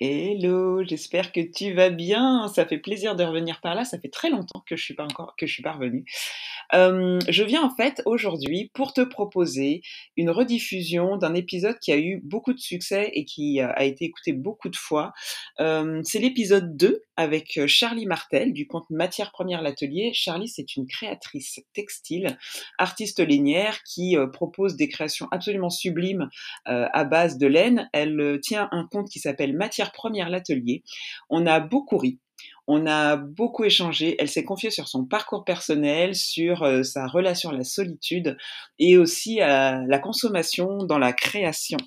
Hello, j'espère que tu vas bien. Ça fait plaisir de revenir par là. Ça fait très longtemps que je suis pas encore que je suis pas revenue. Euh, je viens en fait aujourd'hui pour te proposer une rediffusion d'un épisode qui a eu beaucoup de succès et qui a été écouté beaucoup de fois. Euh, c'est l'épisode 2 avec euh, Charlie Martel du compte Matière Première L'Atelier. Charlie, c'est une créatrice textile, artiste lainière qui propose des créations absolument sublimes à base de laine. Elle tient un compte qui s'appelle Matière Première L'Atelier. On a beaucoup ri. On a beaucoup échangé. Elle s'est confiée sur son parcours personnel, sur euh, sa relation à la solitude et aussi à la consommation dans la création.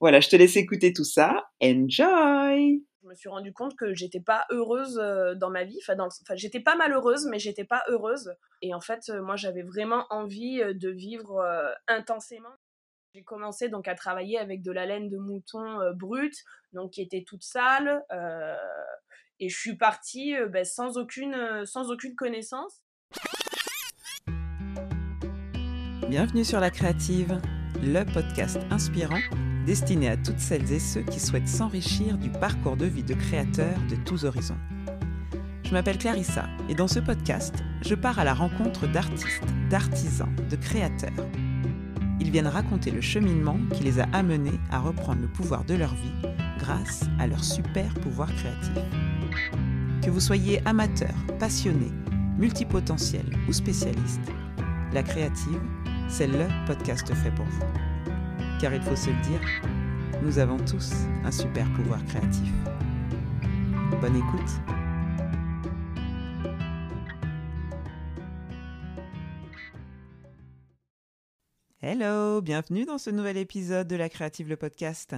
Voilà, je te laisse écouter tout ça. Enjoy! Je me suis rendu compte que j'étais pas heureuse euh, dans ma vie. Enfin, j'étais pas malheureuse, mais j'étais pas heureuse. Et en fait, euh, moi, j'avais vraiment envie de vivre intensément. J'ai commencé donc à travailler avec de la laine de mouton brute, donc qui était toute sale. Et je suis partie euh, bah, sans, aucune, euh, sans aucune connaissance. Bienvenue sur La Créative, le podcast inspirant destiné à toutes celles et ceux qui souhaitent s'enrichir du parcours de vie de créateurs de tous horizons. Je m'appelle Clarissa et dans ce podcast, je pars à la rencontre d'artistes, d'artisans, de créateurs. Ils viennent raconter le cheminement qui les a amenés à reprendre le pouvoir de leur vie grâce à leur super pouvoir créatif. Que vous soyez amateur, passionné, multipotentiel ou spécialiste, La Créative, c'est le podcast fait pour vous. Car il faut se le dire, nous avons tous un super pouvoir créatif. Bonne écoute Hello, bienvenue dans ce nouvel épisode de La Créative le podcast.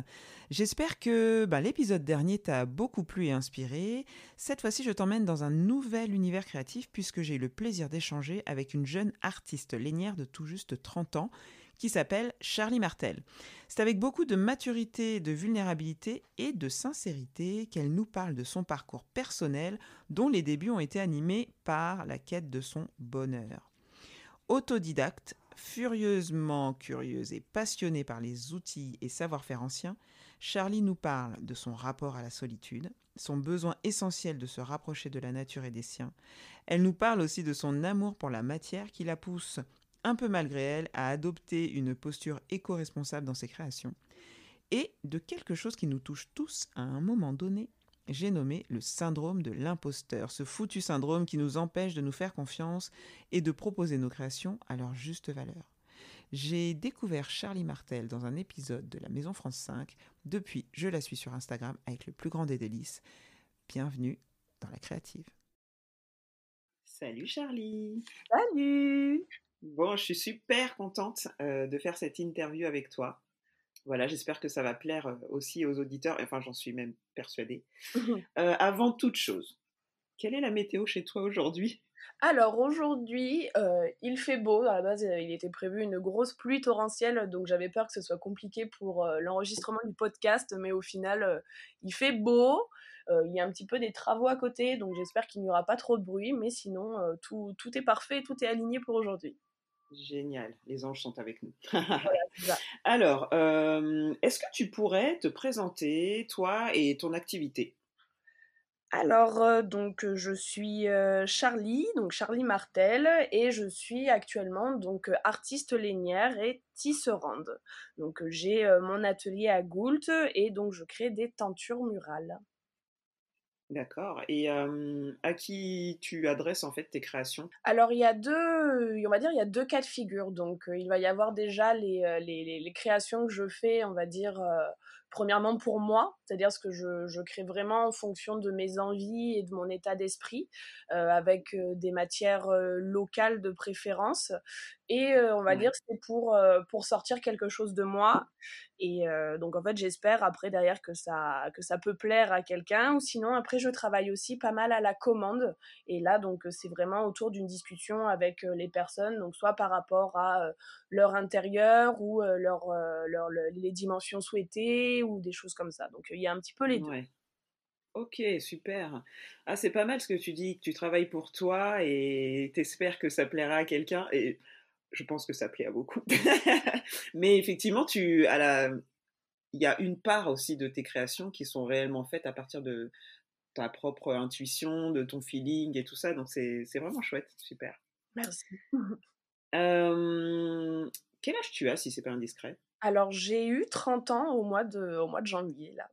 J'espère que bah, l'épisode dernier t'a beaucoup plu et inspiré. Cette fois-ci, je t'emmène dans un nouvel univers créatif puisque j'ai eu le plaisir d'échanger avec une jeune artiste lainière de tout juste 30 ans qui s'appelle Charlie Martel. C'est avec beaucoup de maturité, de vulnérabilité et de sincérité qu'elle nous parle de son parcours personnel dont les débuts ont été animés par la quête de son bonheur. Autodidacte, Furieusement curieuse et passionnée par les outils et savoir-faire anciens, Charlie nous parle de son rapport à la solitude, son besoin essentiel de se rapprocher de la nature et des siens. Elle nous parle aussi de son amour pour la matière qui la pousse, un peu malgré elle, à adopter une posture éco-responsable dans ses créations, et de quelque chose qui nous touche tous à un moment donné j'ai nommé le syndrome de l'imposteur, ce foutu syndrome qui nous empêche de nous faire confiance et de proposer nos créations à leur juste valeur. J'ai découvert Charlie Martel dans un épisode de la Maison France 5. Depuis, je la suis sur Instagram avec le plus grand des délices. Bienvenue dans la créative. Salut Charlie. Salut. Bon, je suis super contente euh, de faire cette interview avec toi. Voilà, j'espère que ça va plaire aussi aux auditeurs, enfin j'en suis même persuadée. Mmh avant toute chose, quelle est la météo chez toi aujourd'hui? Alors aujourd'hui, il fait beau. À la base, il était prévu une grosse pluie torrentielle, donc j'avais peur que ce soit compliqué pour l'enregistrement du podcast, mais au final, il fait beau. il y a un petit peu des travaux à côté, donc j'espère qu'il n'y aura pas trop de bruit, mais sinon, tout, tout est parfait, tout est aligné pour aujourd'hui. Génial, les anges sont avec nous. Alors, euh, est-ce que tu pourrais te présenter, toi et ton activité? Alors, euh, donc, je suis euh, Charlie, donc Charlie Martel, et je suis actuellement donc artiste lainière et tisserande. Donc, j'ai mon atelier à Goult et donc je crée des tentures murales. D'accord. Et à qui tu adresses en fait tes créations? Alors il y a deux, on va dire il y a deux cas de figure. Donc il va y avoir déjà les, les, les, créations que je fais, on va dire premièrement pour moi, c'est-à-dire ce que je, je, crée vraiment en fonction de mes envies et de mon état d'esprit, avec des matières locales de préférence. Et on va dire dire c'est pour, pour sortir quelque chose de moi. Et donc en fait j'espère après derrière que ça, que ça peut plaire à quelqu'un. Ou sinon après je travaille aussi pas mal à la commande. Et là donc c'est vraiment autour d'une discussion avec les personnes, donc soit par rapport à leur intérieur ou leur, leur, les dimensions souhaitées ou des choses comme ça. Donc il y a un petit peu les deux. Ok, super. Ah, c'est pas mal ce que tu dis, que tu travailles pour toi et t'espères que ça plaira à quelqu'un. Et je pense que ça plaît à beaucoup. Mais effectivement, tu, à la, il y a une part aussi de tes créations qui sont réellement faites à partir de ta propre intuition, de ton feeling et tout ça. Donc c'est vraiment chouette, super. Merci. quel âge tu as si c'est pas indiscret? Alors j'ai eu 30 ans au mois de, au mois de janvier là.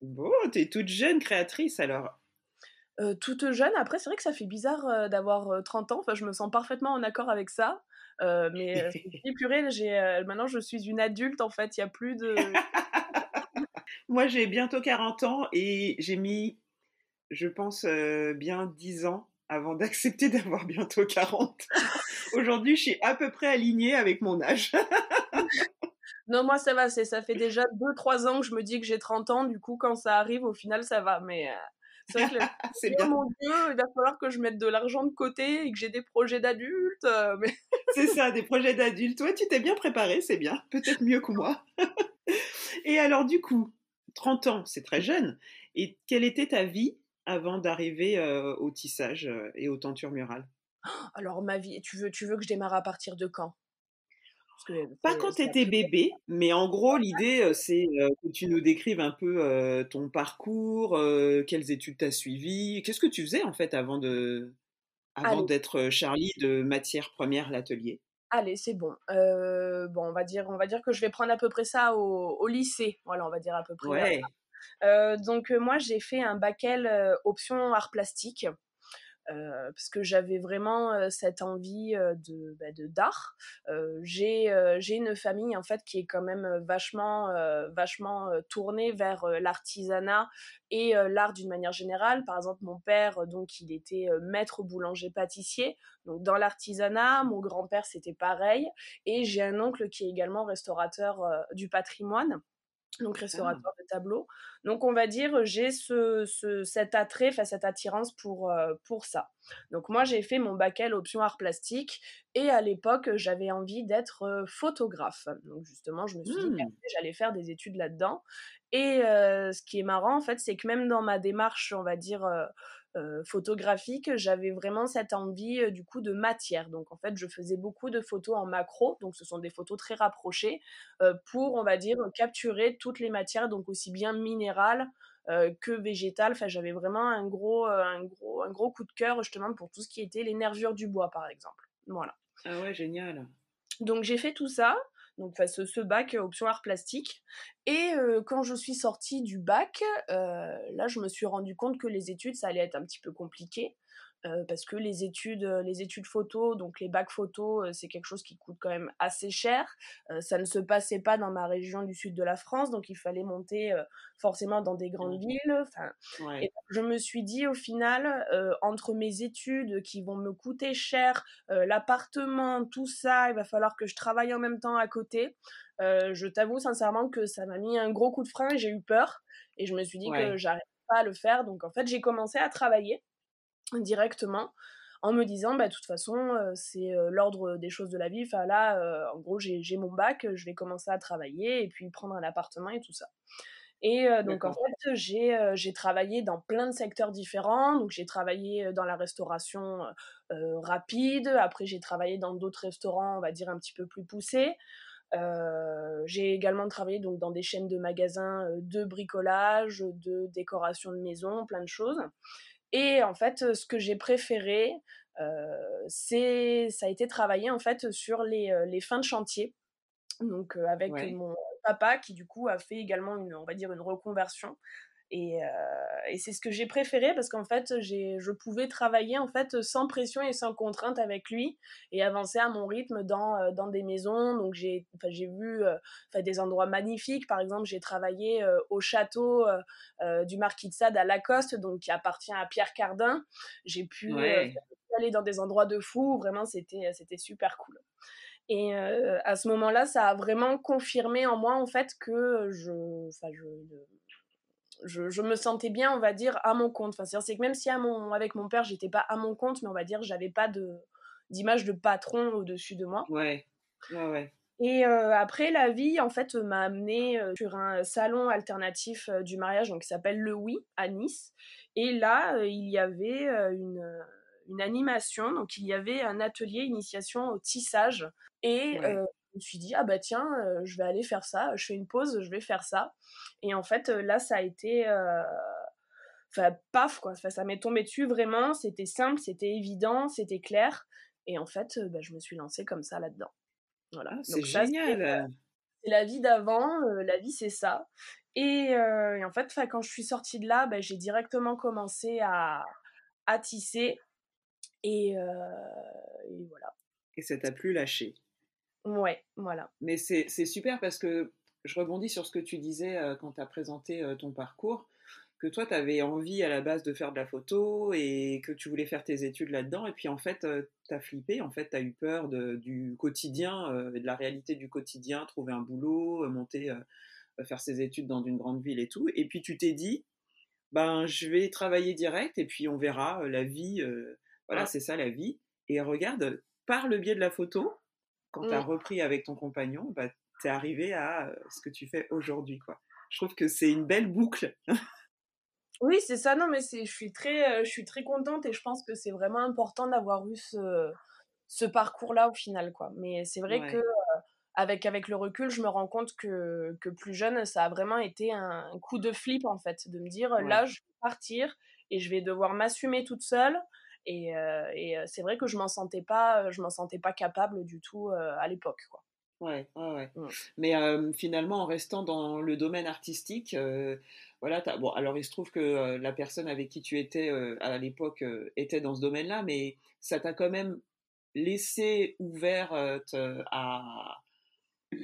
Bon, es toute jeune créatrice alors. Euh, toute jeune, après c'est vrai que ça fait bizarre euh, d'avoir 30 ans, enfin je me sens parfaitement en accord avec ça. Euh, mais purée, j'ai, maintenant je suis une adulte en fait, il n'y a plus de... Moi j'ai bientôt 40 ans et j'ai mis, je pense, bien 10 ans avant d'accepter d'avoir bientôt 40. Aujourd'hui je suis à peu près alignée avec mon âge. Non, moi ça va, c'est, ça fait déjà 2-3 ans que je me dis que j'ai 30 ans, du coup quand ça arrive au final ça va, mais... C'est vrai que c'est bien. mon Dieu, il va falloir que je mette de l'argent de côté et que j'ai des projets d'adultes. Euh, mais... c'est ça, des projets d'adultes. Toi, tu t'es bien préparé, c'est bien. Peut-être mieux que moi. et alors, du coup, 30 ans, c'est très jeune. Et quelle était ta vie avant d'arriver euh, au tissage euh, et aux tentures murales? Alors, ma vie, tu veux, tu veux que je démarre à partir de quand? Pas quand tu étais bébé, mais en gros, l'idée, c'est que tu nous décrives un peu ton parcours, quelles études tu as suivies, qu'est-ce que tu faisais en fait avant de avant d'être Charlie de matière première l'atelier? Allez, c'est bon. bon, on va dire, on va dire que je vais prendre à peu près ça au, lycée. Voilà, on va dire à peu près. donc moi, j'ai fait un bac L option art plastique. Euh, parce que j'avais vraiment euh, cette envie euh, de bah, d'art. j'ai j'ai une famille en fait qui est quand même vachement vachement tournée vers l'artisanat et l'art d'une manière générale. Par exemple, mon père donc il était maître boulanger pâtissier. Donc dans l'artisanat, mon grand-père c'était pareil et j'ai un oncle qui est également restaurateur du patrimoine donc restaurateur de tableaux. Donc on va dire j'ai ce, cet attrait, enfin cette attirance pour, euh, pour ça. Donc moi j'ai fait mon bac L option art plastique et à l'époque j'avais envie d'être euh, photographe. Donc justement je me suis dit que mmh. j'allais faire des études là-dedans. Et euh, ce qui est marrant en fait c'est que même dans ma démarche on va dire photographique, j'avais vraiment cette envie euh, du coup de matière. Donc en fait, je faisais beaucoup de photos en macro, donc ce sont des photos très rapprochées euh, pour, on va dire, capturer toutes les matières, donc aussi bien minérales que végétales. Enfin, j'avais vraiment un gros, un gros, un gros coup de cœur justement pour tout ce qui était les nervures du bois, par exemple. Voilà. Ah ouais, génial. Donc j'ai fait tout ça donc ce, ce, bac option art plastique. Et quand je suis sortie du bac, là je me suis rendu compte que les études ça allait être un petit peu compliqué. Euh, parce que les études, euh, les études photo, donc les bacs photo, euh, c'est quelque chose qui coûte quand même assez cher. ça ne se passait pas dans ma région du sud de la France, donc il fallait monter forcément dans des grandes villes. Enfin, je me suis dit au final, entre mes études qui vont me coûter cher, l'appartement, tout ça, il va falloir que je travaille en même temps à côté. je t'avoue sincèrement que ça m'a mis un gros coup de frein et j'ai eu peur. Et je me suis dit que j'arrivais pas à le faire. Donc en fait, j'ai commencé à travailler directement en me disant bah de toute façon euh, c'est euh, l'ordre des choses de la vie. Enfin là euh, en gros j'ai mon bac je vais commencer à travailler et puis prendre un appartement et tout ça. Et donc en fait j'ai travaillé dans plein de secteurs différents. Donc j'ai travaillé dans la restauration rapide. Après j'ai travaillé dans d'autres restaurants on va dire un petit peu plus poussés. J'ai également travaillé donc dans des chaînes de magasins de bricolage de décoration de maison plein de choses et en fait, ce que j'ai préféré, c'est ça a été travailler en fait sur les, les fins de chantier. Donc avec mon papa qui du coup a fait également une on va dire une reconversion et, et c'est ce que j'ai préféré parce qu'en fait, je pouvais travailler en fait sans pression et sans contrainte avec lui et avancer à mon rythme dans, dans des maisons. Donc j'ai j'ai vu des endroits magnifiques. Par exemple, j'ai travaillé au château du Marquis de Sade à Lacoste, donc qui appartient à Pierre Cardin. J'ai pu aller dans des endroits de fou. Vraiment, c'était c'était super cool. Et à ce moment-là, ça a vraiment confirmé en moi en fait que je, je je, me sentais bien, on va dire, à mon compte. Enfin, c'est que même si à mon, avec mon père, j'étais pas à mon compte, mais on va dire, j'avais pas de d'image de patron au-dessus de moi. Ouais, ouais, ouais. Et euh, après, la vie, en fait, m'a amené euh, sur un salon alternatif euh, du mariage, donc qui s'appelle Le Oui, à Nice. Et là, il y avait une, une, animation, donc il y avait un atelier initiation au tissage. Et me suis dit, ah bah tiens, je vais aller faire ça, je fais une pause, je vais faire ça. Et en fait, là, ça a été. Enfin, paf, quoi. ça m'est tombé dessus vraiment. C'était simple, c'était évident, c'était clair. Et en fait, bah, je me suis lancée comme ça là-dedans. Voilà. Ah, c'est génial. C'est la vie d'avant, la vie c'est ça. Et, en fait, quand je suis sortie de là, bah, j'ai directement commencé à, à tisser. Et, et voilà. Et ça t'a plus lâché. Ouais, voilà. Mais c'est super parce que je rebondis sur ce que tu disais quand tu as présenté ton parcours, que toi, tu avais envie à la base de faire de la photo et que tu voulais faire tes études là-dedans. Et puis en fait, tu as flippé, en fait, tu as eu peur de, du quotidien, de la réalité du quotidien, trouver un boulot, monter, faire ses études dans une grande ville et tout. Et puis tu t'es dit, ben, je vais travailler direct et puis on verra la vie. voilà, c'est ça la vie. Et regarde, par le biais de la photo, quand tu as mmh. repris avec ton compagnon, bah, tu es arrivé à ce que tu fais aujourd'hui. quoi. Je trouve que c'est une belle boucle. oui, c'est ça. Non, mais je suis, très, je suis très contente et je pense que c'est vraiment important d'avoir eu ce, ce parcours-là au final. quoi. Mais c'est vrai que avec, avec le recul, je me rends compte que, que plus jeune, ça a vraiment été un, coup de flip en fait, de me dire là, je vais partir et je vais devoir m'assumer toute seule. Et, et c'est vrai que je m'en sentais pas, je m'en sentais pas capable du tout à l'époque, quoi. Ouais, ouais, ouais. Mmh. Mais finalement, en restant dans le domaine artistique, voilà, bon, alors il se trouve que la personne avec qui tu étais à l'époque était dans ce domaine-là, mais ça t'a quand même laissé ouvert à,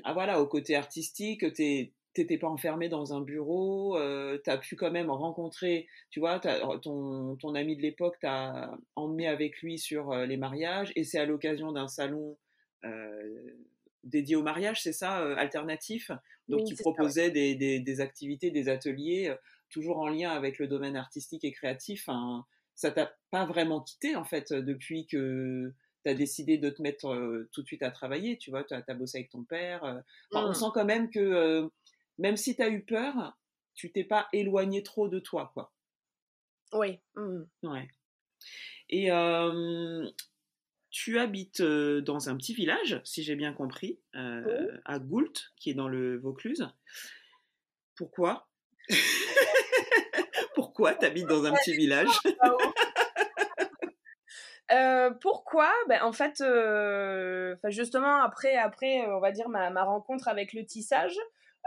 à, voilà, au côté artistique. T'es t'étais pas enfermé dans un bureau, euh, tu as pu quand même rencontrer, tu vois, ton, ton ami de l'époque t'a emmené avec lui sur euh, les mariages, et c'est à l'occasion d'un salon euh, dédié au mariage, c'est ça, euh, alternatif, donc qui proposait des, des, des, activités, des ateliers, toujours en lien avec le domaine artistique et créatif. Hein. Ça t'a pas vraiment quitté, en fait, depuis que tu as décidé de te mettre tout de suite à travailler, tu vois, tu as, bossé avec ton père. On mmh. sent quand même que même si tu as eu peur, tu t'es pas éloigné trop de toi, quoi. Oui. Mmh. Ouais. Et tu habites dans un petit village, si j'ai bien compris, à Goult, qui est dans le Vaucluse. Pourquoi? Pourquoi tu habites dans un petit village? euh, pourquoi? Ben, En fait, euh, justement, après, après, on va dire, ma, ma rencontre avec le tissage,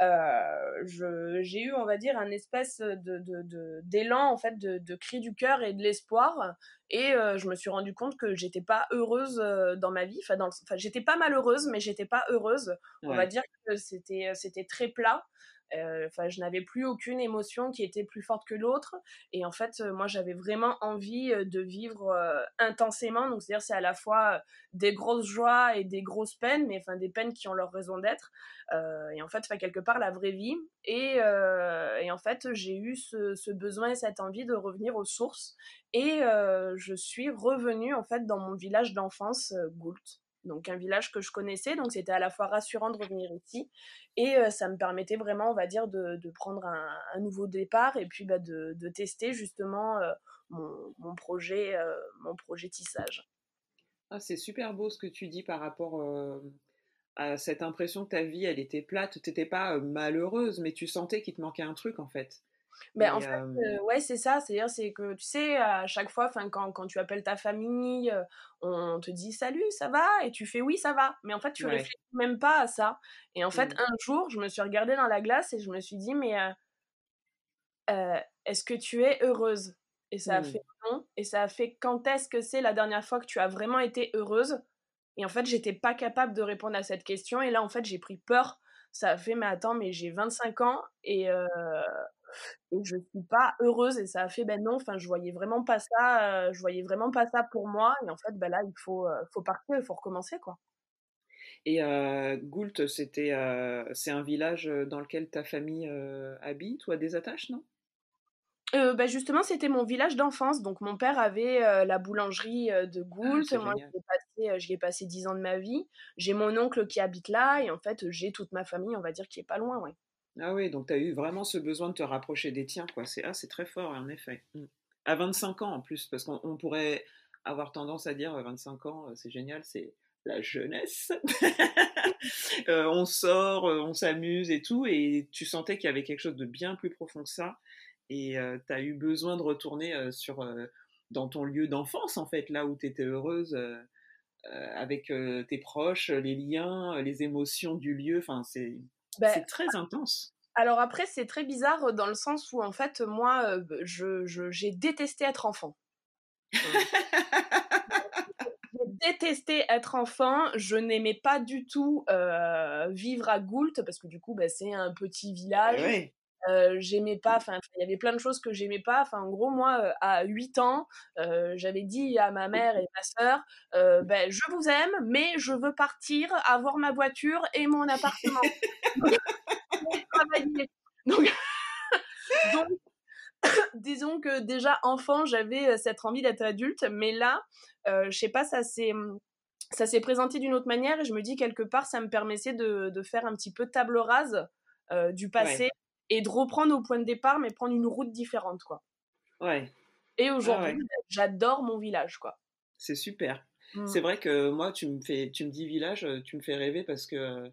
euh, j'ai eu, on va dire, un espèce de, d'élan, en fait, de, de cri du cœur et de l'espoir. Et euh, je me suis rendu compte que j'étais pas heureuse euh, dans ma vie. Enfin, enfin j'étais pas malheureuse, mais j'étais pas heureuse. On va dire que c'était, c'était très plat. Euh, je n'avais plus aucune émotion qui était plus forte que l'autre. Et en fait, euh, moi, j'avais vraiment envie euh, de vivre intensément. Donc, c'est-à-dire, c'est à la fois des grosses joies et des grosses peines, mais enfin, des peines qui ont leur raison d'être. et en fait, quelque part, la vraie vie. Et, en fait, j'ai eu ce, ce, besoin et cette envie de revenir aux sources. Et je suis revenue, en fait, dans mon village d'enfance, Goult donc un village que je connaissais, donc c'était à la fois rassurant de revenir ici et euh, ça me permettait vraiment, on va dire, de, prendre un, nouveau départ et puis bah, de, tester justement euh, mon, projet, euh, mon projet tissage. Ah, c'est super beau ce que tu dis par rapport à cette impression que ta vie, elle était plate. Tu n'étais pas malheureuse, mais tu sentais qu'il te manquait un truc en fait. Ben, en fait, ouais, c'est ça. C'est-à-dire, c'est que tu sais, à chaque fois, quand, quand tu appelles ta famille, on te dit salut, ça va? Et tu fais oui, ça va. Mais en fait, tu réfléchis même pas à ça. Et en fait, mmh. un jour, je me suis regardée dans la glace et je me suis dit, mais est-ce que tu es heureuse? Et ça a mmh. fait non. Et ça a fait quand est-ce que c'est la dernière fois que tu as vraiment été heureuse? Et en fait, j'étais pas capable de répondre à cette question. Et là, en fait, j'ai pris peur. Ça a fait, mais attends, mais j'ai 25 ans et et je suis pas heureuse et ça a fait ben non enfin je voyais vraiment pas ça je voyais vraiment pas ça pour moi et en fait ben là il faut faut partir il faut recommencer quoi et euh, Goult c'était c'est un village dans lequel ta famille habite ou a des attaches non? Euh, bah justement, c'était mon village d'enfance. Donc, mon père avait la boulangerie de ah, Goult. Moi, j'y ai, passé, dix ans de ma vie. J'ai mon oncle qui habite là. Et en fait, j'ai toute ma famille, on va dire, qui est pas loin. Ouais. Ah oui, donc tu as eu vraiment ce besoin de te rapprocher des tiens, quoi. C'est ah, très fort, en effet. Mmh. À 25 ans en plus, parce qu'on pourrait avoir tendance à dire 25 ans, c'est génial, c'est la jeunesse. on sort, on s'amuse et tout, et tu sentais qu'il y avait quelque chose de bien plus profond que ça, et tu as eu besoin de retourner sur, dans ton lieu d'enfance, en fait, là où tu étais heureuse. avec tes proches, les liens, les émotions du lieu, enfin c'est ben, très intense. Alors après, c'est très bizarre dans le sens où en fait, moi, je, j'ai détesté être enfant. j'ai détesté être enfant. Je n'aimais pas du tout vivre à Goult parce que du coup, bah, c'est un petit village. J'aimais pas, enfin, il y avait plein de choses que j'aimais pas. Enfin, en gros, moi, à 8 ans, j'avais dit à ma mère et ma sœur, ben, je vous aime, mais je veux partir, avoir ma voiture et mon appartement. Donc, disons que déjà enfant, j'avais euh, cette envie d'être adulte, mais là, euh, je sais pas, ça s'est hum, ça s'est présenté d'une autre manière et je me dis quelque part ça me permettait de, de faire un petit peu table rase euh, du passé et de reprendre au point de départ mais prendre une route différente quoi. Ouais. Et aujourd'hui, j'adore mon village quoi. C'est super. Mmh. C'est vrai que moi tu me fais tu me dis village, tu me fais rêver parce que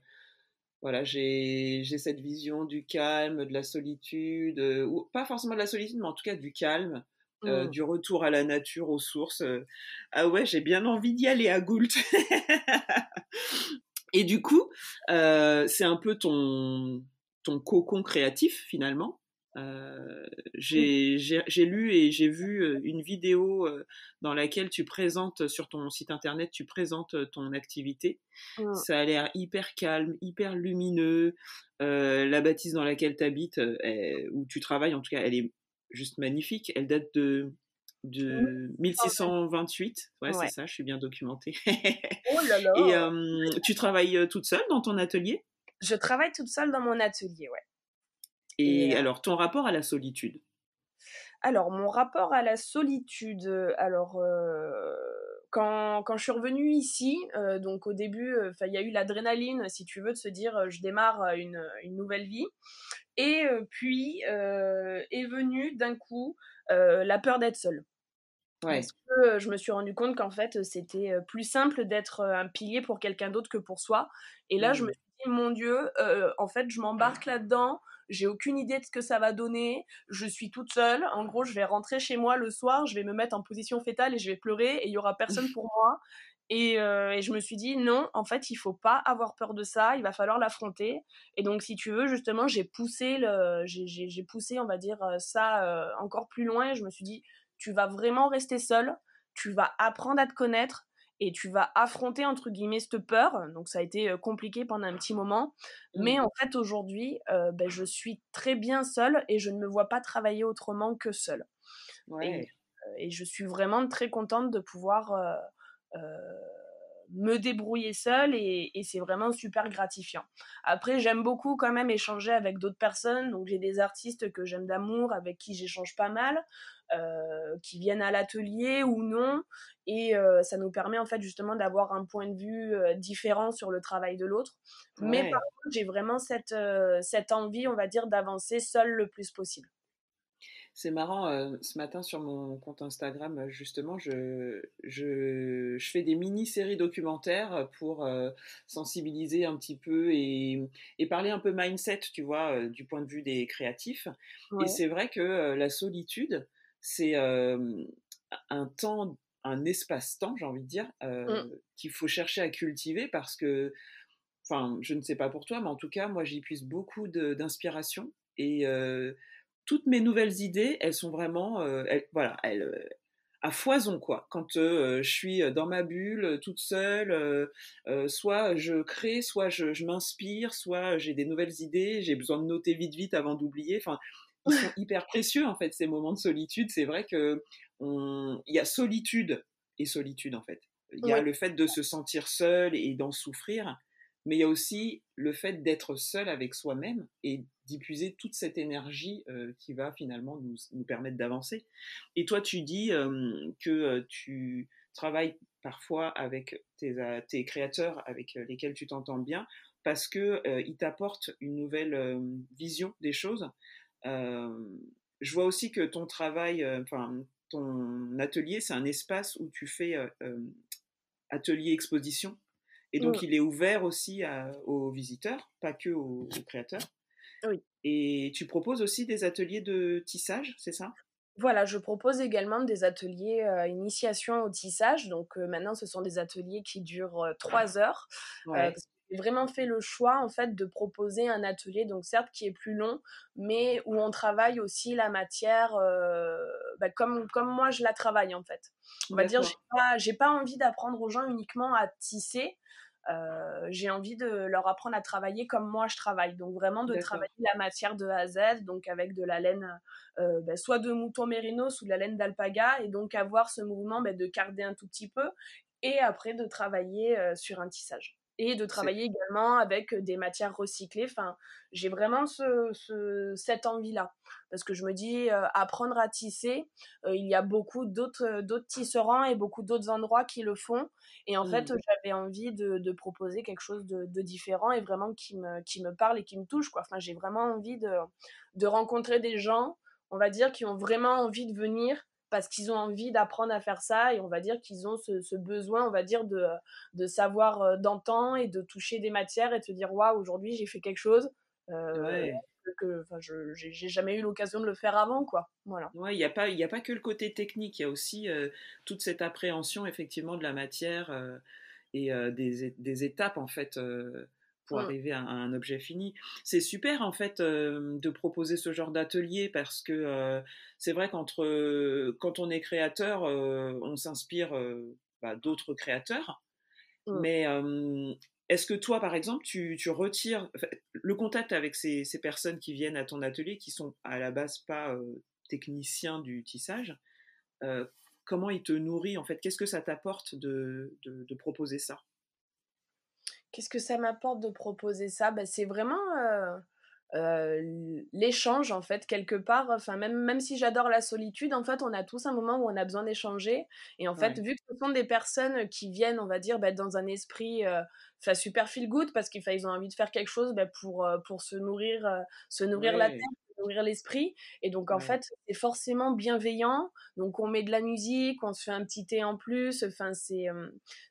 voilà, j'ai cette vision du calme, de la solitude, euh, ou pas forcément de la solitude, mais en tout cas du calme, euh, mmh. du retour à la nature, aux sources. Euh. ah ouais, j'ai bien envie d'y aller à Goult. Et du coup, c'est un peu ton, ton cocon créatif finalement. Euh, j'ai lu et j'ai vu euh, une vidéo euh, dans laquelle tu présentes sur ton site internet, tu présentes ton activité. Mmh. Ça a l'air hyper calme, hyper lumineux. la bâtisse dans laquelle tu habites, où tu travailles, en tout cas, elle est juste magnifique. Elle date de, de 1628. Ouais, c'est ça, je suis bien documentée. oh là là. Et tu travailles toute seule dans ton atelier? Je travaille toute seule dans mon atelier, ouais. Et, alors, ton rapport à la solitude? Alors, mon rapport à la solitude, alors, quand, quand, je suis revenue ici, donc au début, il y a eu l'adrénaline, si tu veux, de se dire, je démarre une, une nouvelle vie. Et puis est venue d'un coup la peur d'être seule. Ouais. Parce que je me suis rendu compte qu'en fait, c'était plus simple d'être un pilier pour quelqu'un d'autre que pour soi. Et là, je me mmh. suis mon Dieu, en fait, je m'embarque là-dedans j'ai aucune idée de ce que ça va donner, je suis toute seule, en gros je vais rentrer chez moi le soir, je vais me mettre en position fétale et je vais pleurer et il y aura personne pour moi. Euh, et, je me suis dit non, en fait il faut pas avoir peur de ça, il va falloir l'affronter. Et donc si tu veux justement j'ai poussé le, j'ai poussé on va dire euh, ça euh, encore plus loin. Je me suis dit tu vas vraiment rester seule, tu vas apprendre à te connaître, et tu vas affronter entre guillemets cette peur. Donc ça a été compliqué pendant un petit moment, mais mmh. en fait aujourd'hui, ben, je suis très bien seule et je ne me vois pas travailler autrement que seule. Et, je suis vraiment très contente de pouvoir me débrouiller seule et, et c'est vraiment super gratifiant. Après, j'aime beaucoup quand même échanger avec d'autres personnes. Donc j'ai des artistes que j'aime d'amour, avec qui j'échange pas mal. Euh, qui viennent à l'atelier ou non. Et euh, ça nous permet en fait justement d'avoir un point de vue euh, différent sur le travail de l'autre. Mais par contre, j'ai vraiment cette, cette envie, on va dire, d'avancer seul le plus possible. C'est marrant, ce matin sur mon compte Instagram, justement, je, je, je fais des mini-séries documentaires pour sensibiliser un petit peu et, et, parler un peu mindset, tu vois, du point de vue des créatifs. Et c'est vrai que la solitude, c'est un temps, un espace-temps, j'ai envie de dire, mmh. qu'il faut chercher à cultiver parce que, enfin, je ne sais pas pour toi, mais en tout cas, moi, j'y puise beaucoup d'inspiration et toutes mes nouvelles idées, elles sont vraiment, voilà, elles, à foison quoi. Quand je suis dans ma bulle, toute seule, soit je crée, soit je, je m'inspire, soit j'ai des nouvelles idées, j'ai besoin de noter vite vite avant d'oublier. Enfin, ils sont hyper précieux en fait ces moments de solitude. C'est vrai que il y a solitude et solitude en fait. Il y a le fait de se sentir seul et d'en souffrir, mais il y a aussi le fait d'être seul avec soi-même et d'y toute cette énergie euh, qui va finalement nous, nous permettre d'avancer. Et toi, tu dis euh, que euh, tu travailles parfois avec tes, créateurs avec lesquels tu t'entends bien parce que ils t'apportent une nouvelle vision des choses je vois aussi que ton travail, enfin, ton atelier, c'est un espace où tu fais atelier exposition. Et donc, mmh. il est ouvert aussi aux visiteurs, pas que aux, créateurs. Oui. Et tu proposes aussi des ateliers de tissage, c'est ça? Voilà, je propose également des ateliers initiation au tissage. Donc maintenant, ce sont des ateliers qui durent trois heures. Vraiment fait le choix en fait de proposer un atelier, donc certes qui est plus long, mais où on travaille aussi la matière bah, comme, comme moi je la travaille en fait. On va dire, j'ai pas, pas envie d'apprendre aux gens uniquement à tisser. Euh, j'ai envie de leur apprendre à travailler comme moi je travaille. Donc vraiment de travailler la matière de A à Z, donc avec de la laine euh, ben, soit de mouton mérinos ou de la laine d'alpaga, et donc avoir ce mouvement ben, de carder un tout petit peu, et après de travailler euh, sur un tissage et de travailler également avec des matières recyclées. Enfin, j'ai vraiment ce, cette envie-là. Parce que je me dis, apprendre à tisser, il y a beaucoup d'autres, d'autres tisserands et beaucoup d'autres endroits qui le font. Et en fait, mmh. j'avais envie de, proposer quelque chose de, différent et vraiment qui me, qui me parle et qui me touche. Quoi. Enfin, j'ai vraiment envie de, de rencontrer des gens, on va dire, qui ont vraiment envie de venir parce qu'ils ont envie d'apprendre à faire ça et on va dire qu'ils ont ce, besoin, on va dire, de, de savoir euh, d'antan et de toucher des matières et de se dire, waouh, aujourd'hui j'ai fait quelque chose. Euh, que je j'ai jamais eu l'occasion de le faire avant quoi voilà ouais il n'y a pas il a pas que le côté technique il y a aussi euh, toute cette appréhension effectivement de la matière et des, des, étapes en fait pour mmh. arriver à, un objet fini. C'est super en fait de proposer ce genre d'atelier parce que c'est vrai qu'entre quand on est créateur, on s'inspire bah, d'autres créateurs. Mmh. Mais est-ce que toi, par exemple, tu, retires le contact avec ces, personnes qui viennent à ton atelier, qui sont à la base pas techniciens du tissage Comment ils te nourrissent en fait? Qu'est-ce que ça t'apporte de, proposer ça? Qu'est-ce que ça m'apporte de proposer ça? Bah, C'est vraiment l'échange, en fait, quelque part. Enfin, même, même si j'adore la solitude, en fait, on a tous un moment où on a besoin d'échanger. Et en fait, vu que ce sont des personnes qui viennent, on va dire, bah, dans un esprit super feel good, parce qu'ils ont envie de faire quelque chose bah, pour, pour se nourrir, se nourrir la tête, nourrir l'esprit. Et donc, en fait, c'est forcément bienveillant. Donc, on met de la musique, on se fait un petit thé en plus. Enfin, c'est,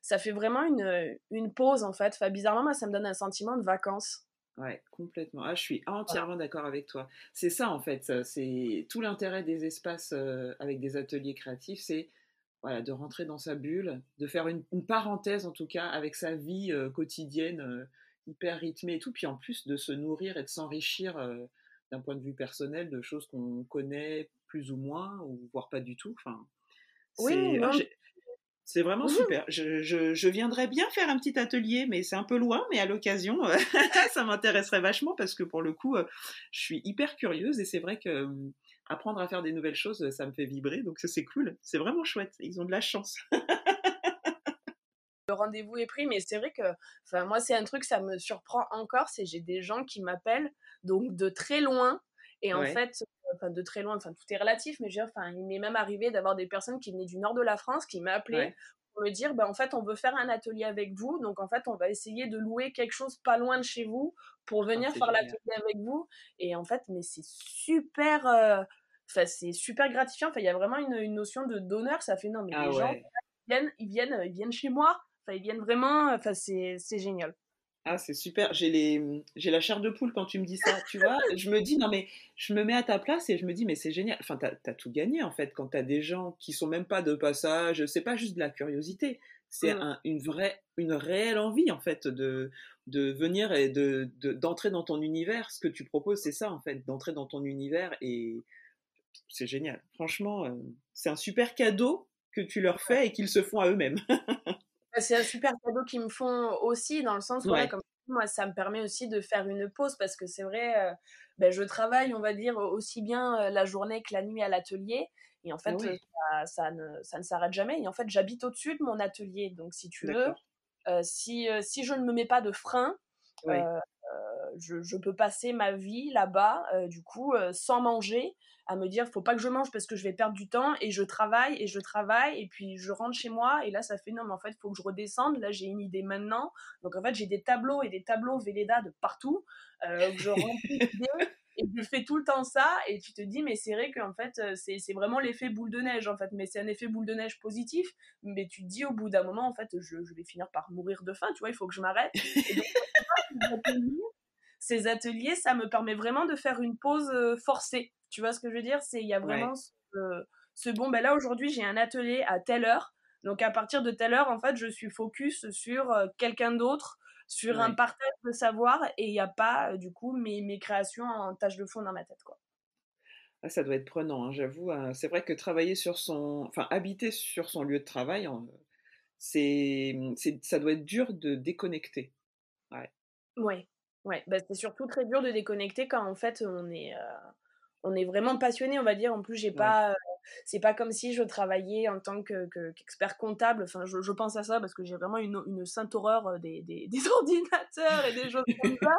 ça fait vraiment une, une pause, en fait. Enfin, bizarrement, moi, ça me donne un sentiment de vacances. Ouais, complètement. Ah, je suis entièrement d'accord avec toi. C'est ça, en fait. C'est tout l'intérêt des espaces avec des ateliers créatifs, c'est voilà, de rentrer dans sa bulle, de faire une, parenthèse, en tout cas, avec sa vie quotidienne hyper rythmée et tout, puis en plus de se nourrir et de s'enrichir d'un point de vue personnel de choses qu'on connaît plus ou moins, ou voire pas du tout. Enfin, oui, c'est vraiment super. Je, je, viendrais bien faire un petit atelier, mais c'est un peu loin, mais à l'occasion, ça m'intéresserait vachement parce que pour le coup, je suis hyper curieuse et c'est vrai que apprendre à faire des nouvelles choses, ça me fait vibrer, donc c'est cool. C'est vraiment chouette. Ils ont de la chance. le rendez-vous est pris, mais c'est vrai que, enfin, moi, c'est un truc, ça me surprend encore, c'est j'ai des gens qui m'appellent, donc de très loin, et en fait, enfin, de très loin, enfin, tout est relatif, mais je enfin, il m'est même arrivé d'avoir des personnes qui venaient du nord de la France qui m'appelaient pour me dire, ben, en fait, on veut faire un atelier avec vous, donc en fait, on va essayer de louer quelque chose pas loin de chez vous pour ah, venir faire l'atelier avec vous, et en fait, mais c'est super, euh, enfin, c'est super gratifiant, enfin, il y a vraiment une, notion de donneur, ça fait, non, mais ah les gens, viennent, ils viennent, ils viennent chez moi, ils viennent vraiment, enfin, c'est génial. Ah, c'est super. J'ai les, j'ai la chair de poule quand tu me dis ça, tu vois. Je me dis, non, mais je me mets à ta place et je me dis, mais c'est génial. Enfin, t'as, as tout gagné, en fait, quand t'as des gens qui sont même pas de passage. C'est pas juste de la curiosité. C'est mmh. une vraie, une réelle envie, en fait, de, de venir et de, d'entrer dans ton univers. Ce que tu proposes, c'est ça, en fait, d'entrer dans ton univers et c'est génial. Franchement, euh, c'est un super cadeau que tu leur fais et qu'ils se font à eux-mêmes. Bah, c'est un super cadeau qu'ils me font aussi, dans le sens où, comme moi, ça me permet aussi de faire une pause parce que c'est vrai, euh, ben, je travaille, on va dire, aussi bien euh, la journée que la nuit à l'atelier. Et en fait, ça, ne, ça ne s'arrête jamais. Et en fait, j'habite au-dessus de mon atelier. Donc, si tu veux, si, si je ne me mets pas de frein, je, je, peux passer ma vie là-bas, du coup, sans manger à me dire faut pas que je mange parce que je vais perdre du temps et je travaille et je travaille et puis je rentre chez moi et là ça fait non mais en fait faut que je redescende. Là j'ai une idée maintenant. Donc en fait j'ai des tableaux et des tableaux Véleda de partout euh, que je remplis et je fais tout le temps ça, et tu te dis, mais c'est vrai qu'en fait, c'est vraiment l'effet boule de neige, en fait, mais c'est un effet boule de neige positif, mais tu te dis au bout d'un moment, en fait, je, je, vais finir par mourir de faim, tu vois, il faut que je m'arrête. ces ateliers, ça me permet vraiment de faire une pause forcée. Tu vois ce que je veux dire? C'est il y a vraiment ce, bon, ben là aujourd'hui j'ai un atelier à telle heure, donc à partir de telle heure, en fait, je suis focus sur quelqu'un d'autre, sur un partage de savoir, et il n'y a pas du coup mes, mes créations en tâche de fond dans ma tête, quoi. Ah, ça doit être prenant, hein, j'avoue. Hein. C'est vrai que travailler sur son, enfin habiter sur son lieu de travail, c'est, ça doit être dur de déconnecter. Ouais. Ouais, ouais. Bah, c'est surtout très dur de déconnecter quand en fait on est, on est vraiment passionné, on va dire. En plus, j'ai pas, c'est pas comme si je travaillais en tant qu'expert comptable. Enfin, je, pense à ça parce que j'ai vraiment une, une sainte horreur des, des, des, ordinateurs et des choses comme ça.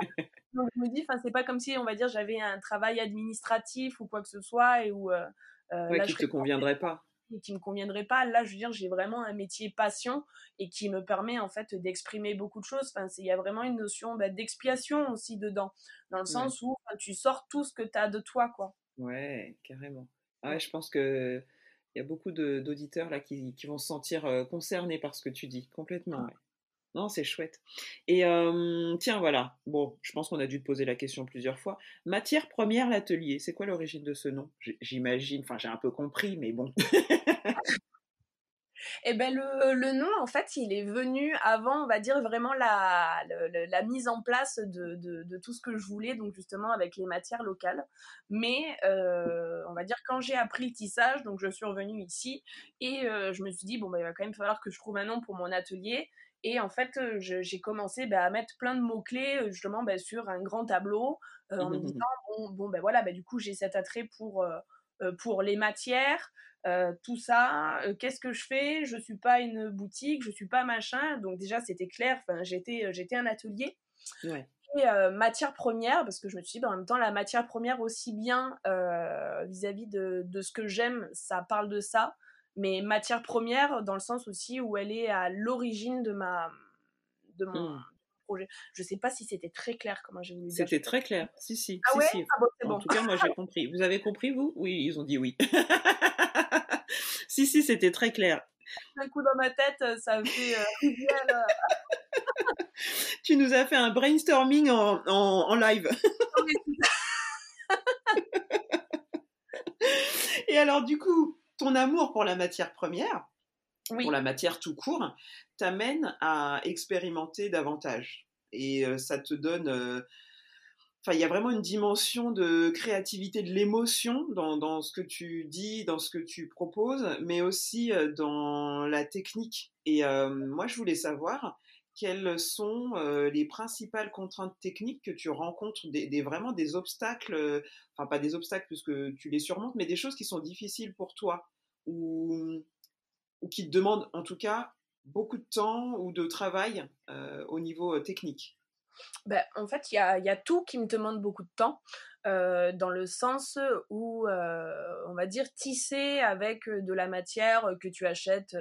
Donc, je me dis, enfin, c'est pas comme si, on va dire, j'avais un travail administratif ou quoi que ce soit et où. Euh, là, qui te conviendrait pas qui me conviendrait pas. Là, je veux dire, j'ai vraiment un métier passion et qui me permet en fait d'exprimer beaucoup de choses. Enfin, il y a vraiment une notion bah, d'expiation aussi dedans, dans le sens où tu sors tout ce que tu as de toi, quoi. Ouais, carrément. Ah ouais, je pense que il y a beaucoup d'auditeurs là qui, qui, vont se sentir concernés par ce que tu dis, complètement. Ouais. Non, c'est chouette. Et tiens, voilà. Bon, je pense qu'on a dû te poser la question plusieurs fois. Matière première, l'atelier, c'est quoi l'origine de ce nom? J'imagine, enfin j'ai un peu compris, mais bon. Eh ben le, nom, en fait, il est venu avant, on va dire, vraiment la, la, mise en place de, tout ce que je voulais, donc justement avec les matières locales. Mais on va dire, quand j'ai appris le tissage, donc je suis revenue ici et je me suis dit, bon, bah, il va quand même falloir que je trouve un nom pour mon atelier. Et en fait, j'ai commencé bah, à mettre plein de mots-clés justement bah, sur un grand tableau en me disant, bon, bon ben voilà, bah, du coup, j'ai cet attrait pour, pour les matières, tout ça. Qu'est-ce que je fais? Je suis pas une boutique, je suis pas machin. Donc déjà, c'était clair, j'étais, un atelier. Et matière première, parce que je me suis dit, en même temps, la matière première, aussi bien vis-à-vis de, de, ce que j'aime, ça parle de ça mais matière première dans le sens aussi où elle est à l'origine de ma de mon mmh. projet. Je sais pas si c'était très clair comment j'ai voulu. C'était très clair. Si si. Ah si, ouais? si. Ah bon, c'est bon. En tout cas, moi j'ai compris. Vous avez compris vous? Oui, ils ont dit oui. si si, c'était très clair. Un coup dans ma tête, ça fait euh, tu nous as fait un brainstorming en, en, en live. Et alors du coup, ton amour pour la matière première, pour la matière tout court, t'amène à expérimenter davantage. Et euh, ça te donne... Euh, enfin, il y a vraiment une dimension de créativité, de l'émotion dans, dans, ce que tu dis, dans ce que tu proposes, mais aussi euh, dans la technique. Et moi, je voulais savoir quelles sont les principales contraintes techniques que tu rencontres, des, vraiment des obstacles, enfin pas des obstacles puisque tu les surmontes, mais des choses qui sont difficiles pour toi ou, qui te demandent en tout cas beaucoup de temps ou de travail au niveau technique? Ben, en fait, il y a, tout qui me demande beaucoup de temps, dans le sens où, on va dire, tisser avec de la matière que tu achètes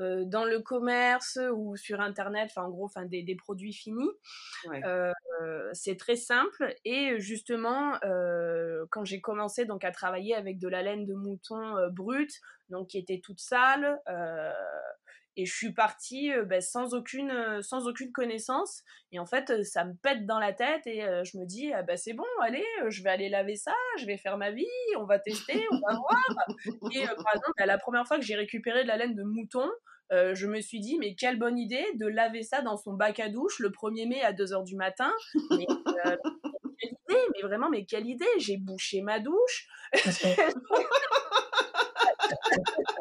euh, dans le commerce ou sur internet, enfin en gros, enfin des, des produits finis. Euh, c'est très simple et justement euh, quand j'ai commencé donc à travailler avec de la laine de mouton brute, donc qui était toute sale. Et je suis partie ben, sans aucune sans aucune connaissance et en fait ça me pète dans la tête et je me dis ah, ben, c'est bon allez je vais aller laver ça je vais faire ma vie on va tester on va voir et par exemple ben, la première fois que j'ai récupéré de la laine de mouton euh, je me suis dit, mais quelle bonne idée de laver ça dans son bac à douche le 1er mai à 2h du matin. Mais, euh, quelle idée, mais vraiment, mais quelle idée J'ai bouché ma douche.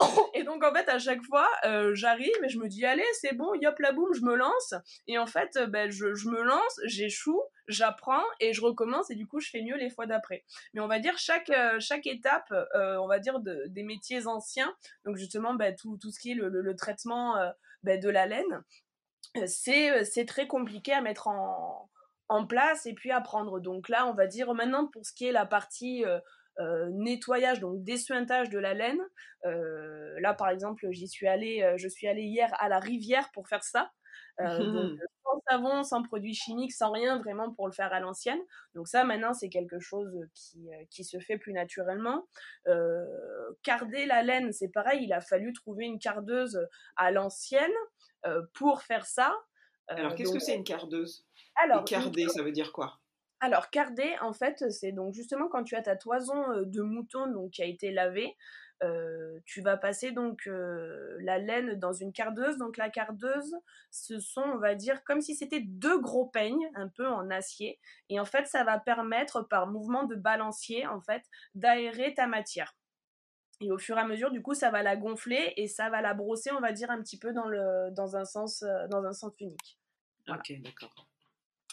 et donc en fait à chaque fois euh, j'arrive et je me dis allez c'est bon yop la boum je me lance. Et en fait euh, ben, je, je, me lance j'échoue j'apprends et je recommence. Et du coup je fais mieux les fois d'après. Mais on va dire chaque euh, chaque étape on va dire de, des métiers anciens donc justement ben, tout, tout ce qui est le, le, traitement ben, de la laine c'est c'est très compliqué à mettre en en place et puis à prendre donc là on va dire maintenant pour ce qui est la partie nettoyage, donc dessuintage de la laine. Euh, là, par exemple, j'y suis allée, euh, je suis allée hier à la rivière pour faire ça. donc sans savon, sans produits chimiques, sans rien vraiment pour le faire à l'ancienne. Donc ça maintenant c'est quelque chose qui, qui, se fait plus naturellement. carder la laine, c'est pareil, il a fallu trouver une cardeuse à l'ancienne pour faire ça. Alors qu'est-ce que c'est une cardeuse? Alors, carder, ça veut dire quoi? Alors, carder, en fait, c'est donc justement quand tu as ta toison de mouton donc, qui a été lavée, tu vas passer donc la laine dans une cardeuse. Donc la cardeuse, ce sont, on va dire, comme si c'était deux gros peignes, un peu en acier. Et en fait, ça va permettre, par mouvement de balancier, en fait, d'aérer ta matière. Et au fur et à mesure, du coup, ça va la gonfler et ça va la brosser, on va dire, un petit peu dans, le, dans, un, sens, dans un sens unique. Ok, d'accord.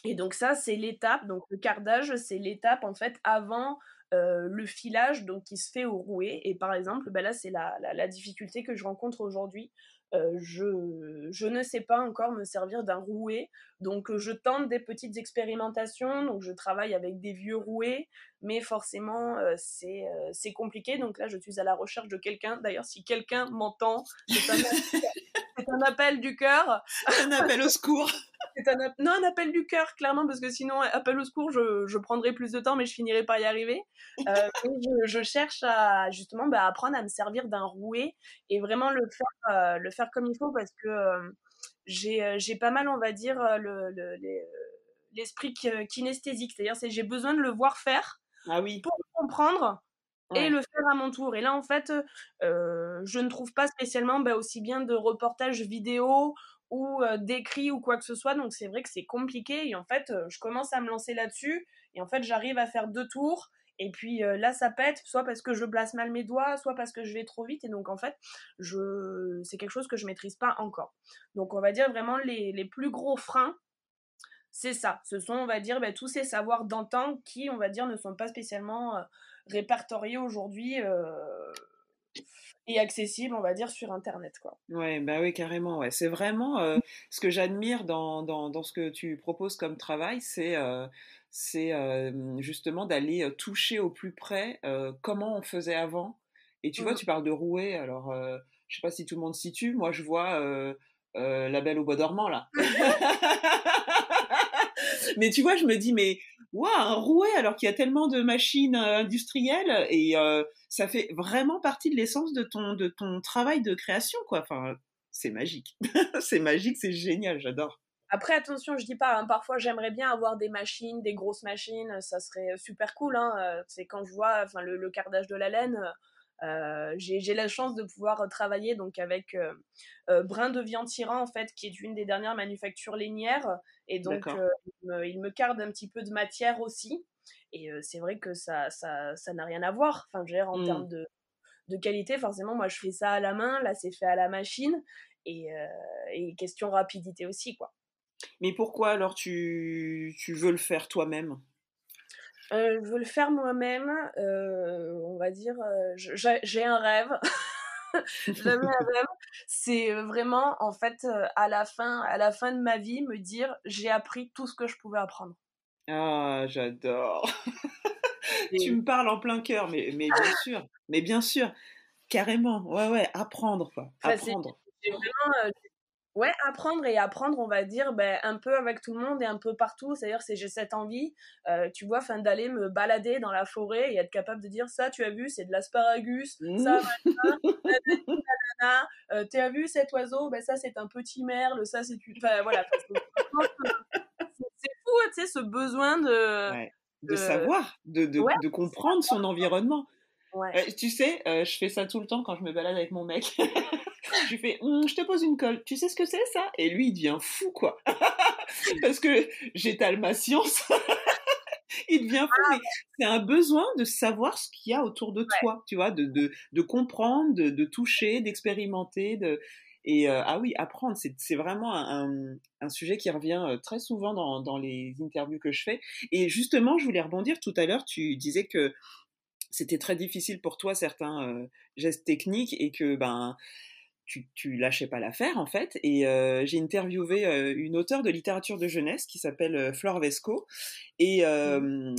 Et donc ça, c'est l'étape, donc le cardage, c'est l'étape en fait avant euh, le filage donc qui se fait au rouet. Et par exemple, ben là, c'est la, la, difficulté que je rencontre aujourd'hui. Euh, je, je, ne sais pas encore me servir d'un rouet, donc je tente des petites expérimentations, donc je travaille avec des vieux rouets, mais forcément euh, c'est c'est compliqué, donc là je suis à la recherche de quelqu'un, d'ailleurs si quelqu'un m'entend, c'est un, appel du cœur. Un appel au secours un, non, un appel du cœur, clairement, parce que sinon, appel au secours, je, je prendrai plus de temps, mais je finirai par y arriver. Euh, je, cherche à justement bah, apprendre à me servir d'un rouet et vraiment le faire, euh, le faire comme il faut, parce que euh, j'ai pas mal, on va dire, le, l'esprit kinesthésique. C'est-à-dire, c'est j'ai besoin de le voir faire ah oui. pour comprendre et le faire à mon tour. Et là, en fait, je ne trouve pas spécialement bah, aussi bien de reportages vidéo ou d'écrit ou quoi que ce soit. Donc c'est vrai que c'est compliqué et en fait je commence à me lancer là-dessus et en fait j'arrive à faire deux tours et puis là ça pète soit parce que je place mal mes doigts, soit parce que je vais trop vite et donc en fait je c'est quelque chose que je maîtrise pas encore. Donc on va dire vraiment les, les plus gros freins c'est ça. Ce sont, on va dire, bah, tous ces savoirs d'antan qui, on va dire, ne sont pas spécialement répertoriés aujourd'hui et accessible, on va dire, sur Internet. Quoi. Ouais, bah oui, carrément. Ouais. C'est vraiment euh, ce que j'admire dans, dans, dans, ce que tu proposes comme travail, c'est euh, euh, justement d'aller toucher au plus près comment on faisait avant. Et tu vois, mmh. tu parles de rouet, alors je sais pas si tout le monde situe, moi je vois La Belle au Bois dormant là. mais tu vois, je me dis, mais waouh, un rouet alors qu'il y a tellement de machines industrielles et ça fait vraiment partie de l'essence de ton, de ton travail de création, quoi. Enfin, c'est magique. c'est magique, c'est génial, j'adore. Après, attention, je dis pas, hein, parfois j'aimerais bien avoir des machines, des grosses machines, ça serait super cool. Hein, euh, c'est quand je vois enfin, le, cardage de la laine, euh, j'ai la chance de pouvoir travailler donc avec euh, Brin de Viande Tyran, en fait, qui est une des dernières manufactures lainières. Et donc, il me, il, me, carde un petit peu de matière aussi. Et c'est vrai que ça ça, ça n'a rien à voir. Enfin, je en mmh. termes de, de, qualité, forcément, moi, je fais ça à la main. Là, c'est fait à la machine. Et, et, question rapidité aussi, quoi. Mais pourquoi alors tu, tu veux le faire toi-même? Je veux le faire moi-même. on va dire, j'ai un rêve. J'avais un rêve. C'est vraiment, en fait, à la fin, à la fin de ma vie, me dire, j'ai appris tout ce que je pouvais apprendre. Ah, j'adore. tu me parles en plein cœur, mais, mais bien sûr, mais bien sûr, carrément, ouais, ouais, apprendre, quoi, apprendre. vraiment, euh, ouais, apprendre et apprendre, on va dire, ben, un peu avec tout le monde et un peu partout. C'est-à-dire, c'est j'ai cette envie, euh, tu vois, fin d'aller me balader dans la forêt et être capable de dire ça, tu as vu, c'est de l'asparagus, ça, euh, tu as vu cet oiseau, ben ça c'est un petit merle, ça c'est, enfin voilà tu sais, ce besoin de... de... savoir, de, de, de comprendre son environnement. Euh, tu sais, euh, je fais ça tout le temps quand je me balade avec mon mec. je lui fais, «Hum, je te pose une colle. Tu sais ce que c'est ça? Et lui, il devient fou, quoi. Parce que j'étale ma science. il devient fou. Ah c'est un besoin de savoir ce qu'il y a autour de toi, tu vois, de, de, de comprendre, de, de toucher, d'expérimenter. De... Et euh, ah oui, apprendre, c'est vraiment un, un, sujet qui revient euh, très souvent dans, dans, les interviews que je fais. Et justement, je voulais rebondir tout à l'heure, tu disais que c'était très difficile pour toi certains euh, gestes techniques et que ben tu, tu lâchais pas l'affaire en fait. Et j'ai interviewé une auteure de littérature de jeunesse qui s'appelle Flore Vesco et mmh.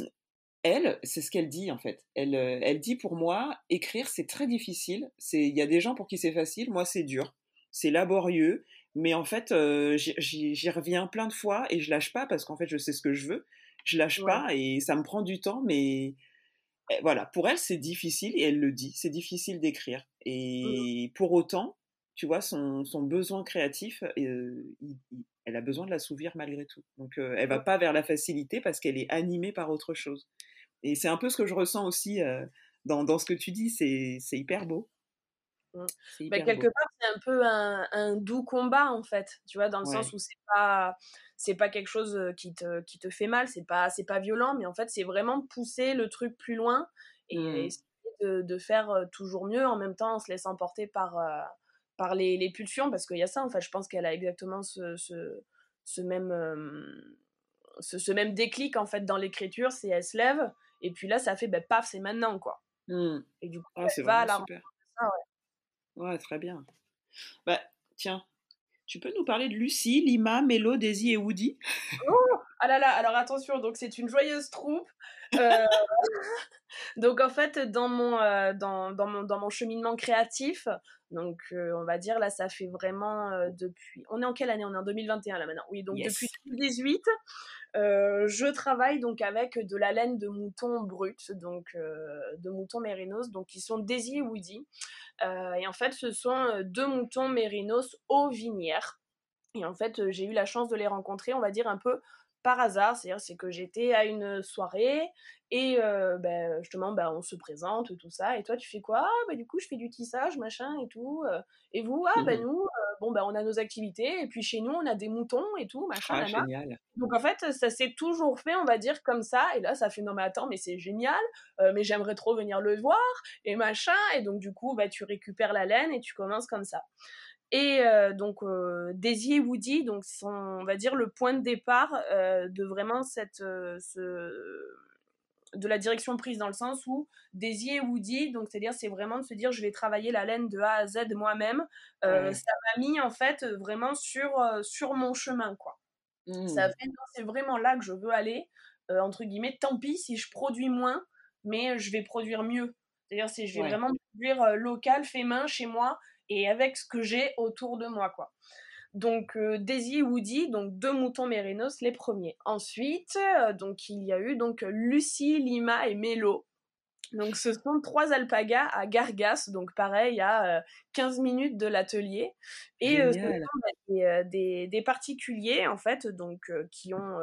elle, c'est ce qu'elle dit en fait. Elle, elle dit pour moi, écrire c'est très difficile. C'est, il y a des gens pour qui c'est facile, moi c'est dur c'est laborieux, Mais en fait, j'y reviens plein de fois et je lâche pas parce qu'en fait, je sais ce que je veux. Je lâche pas et ça me prend du temps, mais eh, voilà, pour elle, c'est difficile et elle le dit, c'est difficile d'écrire. Mmh et pour autant, tu vois, son, besoin créatif, elle a besoin de l'assouvir malgré tout. Donc, elle va pas vers la facilité parce qu'elle est animée par autre chose. Et c'est un peu ce que je ressens aussi dans, ce que tu dis, c'est hyper beau. Mmh. Bah, quelque part, c'est un peu un, doux combat, en fait, tu vois, dans le sens où c'est pas c'est pas quelque chose qui te, qui te fait mal, c'est pas, c'est pas violent, mais en fait, c'est vraiment pousser le truc plus loin et mmh. essayer de, faire toujours mieux en même temps en se laissant porter par, par les, les pulsions, parce qu'il y a ça, en fait, je pense qu'elle a exactement ce, ce, ce même, ce, même déclic, en fait, dans l'écriture, c'est elle se lève, et puis là, ça fait, ben, paf, c'est maintenant, quoi. Mmh. Et du coup, ah, elle va à la super. ouais. très bien. Bah, tiens, tu peux nous parler de Lucie, Lima, Mélo, Daisy et Woody? Oh Ah là là, alors attention, donc c'est une joyeuse troupe. Euh, donc en fait, dans mon, euh, dans, dans, mon, dans mon cheminement créatif, donc euh, on va dire là, ça fait vraiment depuis... On est en quelle année? On est en 2021 là maintenant. Oui, donc depuis 2018, je travaille donc avec de la laine de mouton brut, donc de mouton mérinos, donc qui sont Daisy et Woody. et en fait, ce sont deux moutons mérinos aux vinières. Et en fait, j'ai eu la chance de les rencontrer, on va dire un peu par hasard, c'est-à-dire c'est que j'étais à une soirée et ben, justement ben, on se présente tout ça et toi tu fais quoi? Ah, bah, du coup je fais du tissage machin et tout et vous? Ah ben nous bon ben on a nos activités et puis chez nous on a des moutons et tout machin ah, génial. donc en fait ça s'est toujours fait on va dire comme ça et là ça fait non mais attends mais c'est génial mais j'aimerais trop venir le voir et machin et donc du coup bah tu récupères la laine et tu commences comme ça et donc Daisy et Woody, donc sont, on va dire, le point de départ de vraiment cette, ce, de la direction prise dans le sens où Daisy et Woody, donc c'est-à-dire c'est vraiment de se dire je vais travailler la laine de A à Z moi-même. Ça m'a mis en fait vraiment sur, sur mon chemin quoi. Ça mmh. fait c'est vraiment là que je veux aller entre guillemets. Tant pis si je produis moins, mais je vais produire mieux. C'est-à-dire si je vais vraiment produire local, fait main chez moi et avec ce que j'ai autour de moi, quoi. Donc euh, Daisy et Woody, donc deux moutons mérinos, les premiers. Ensuite, euh, donc il y a eu donc Lucie, Lima et Mélo. Donc ce sont trois alpagas à Gargas, donc pareil à 15 euh, minutes de l'atelier. Et ce sont des, des, particuliers en fait, donc qui ont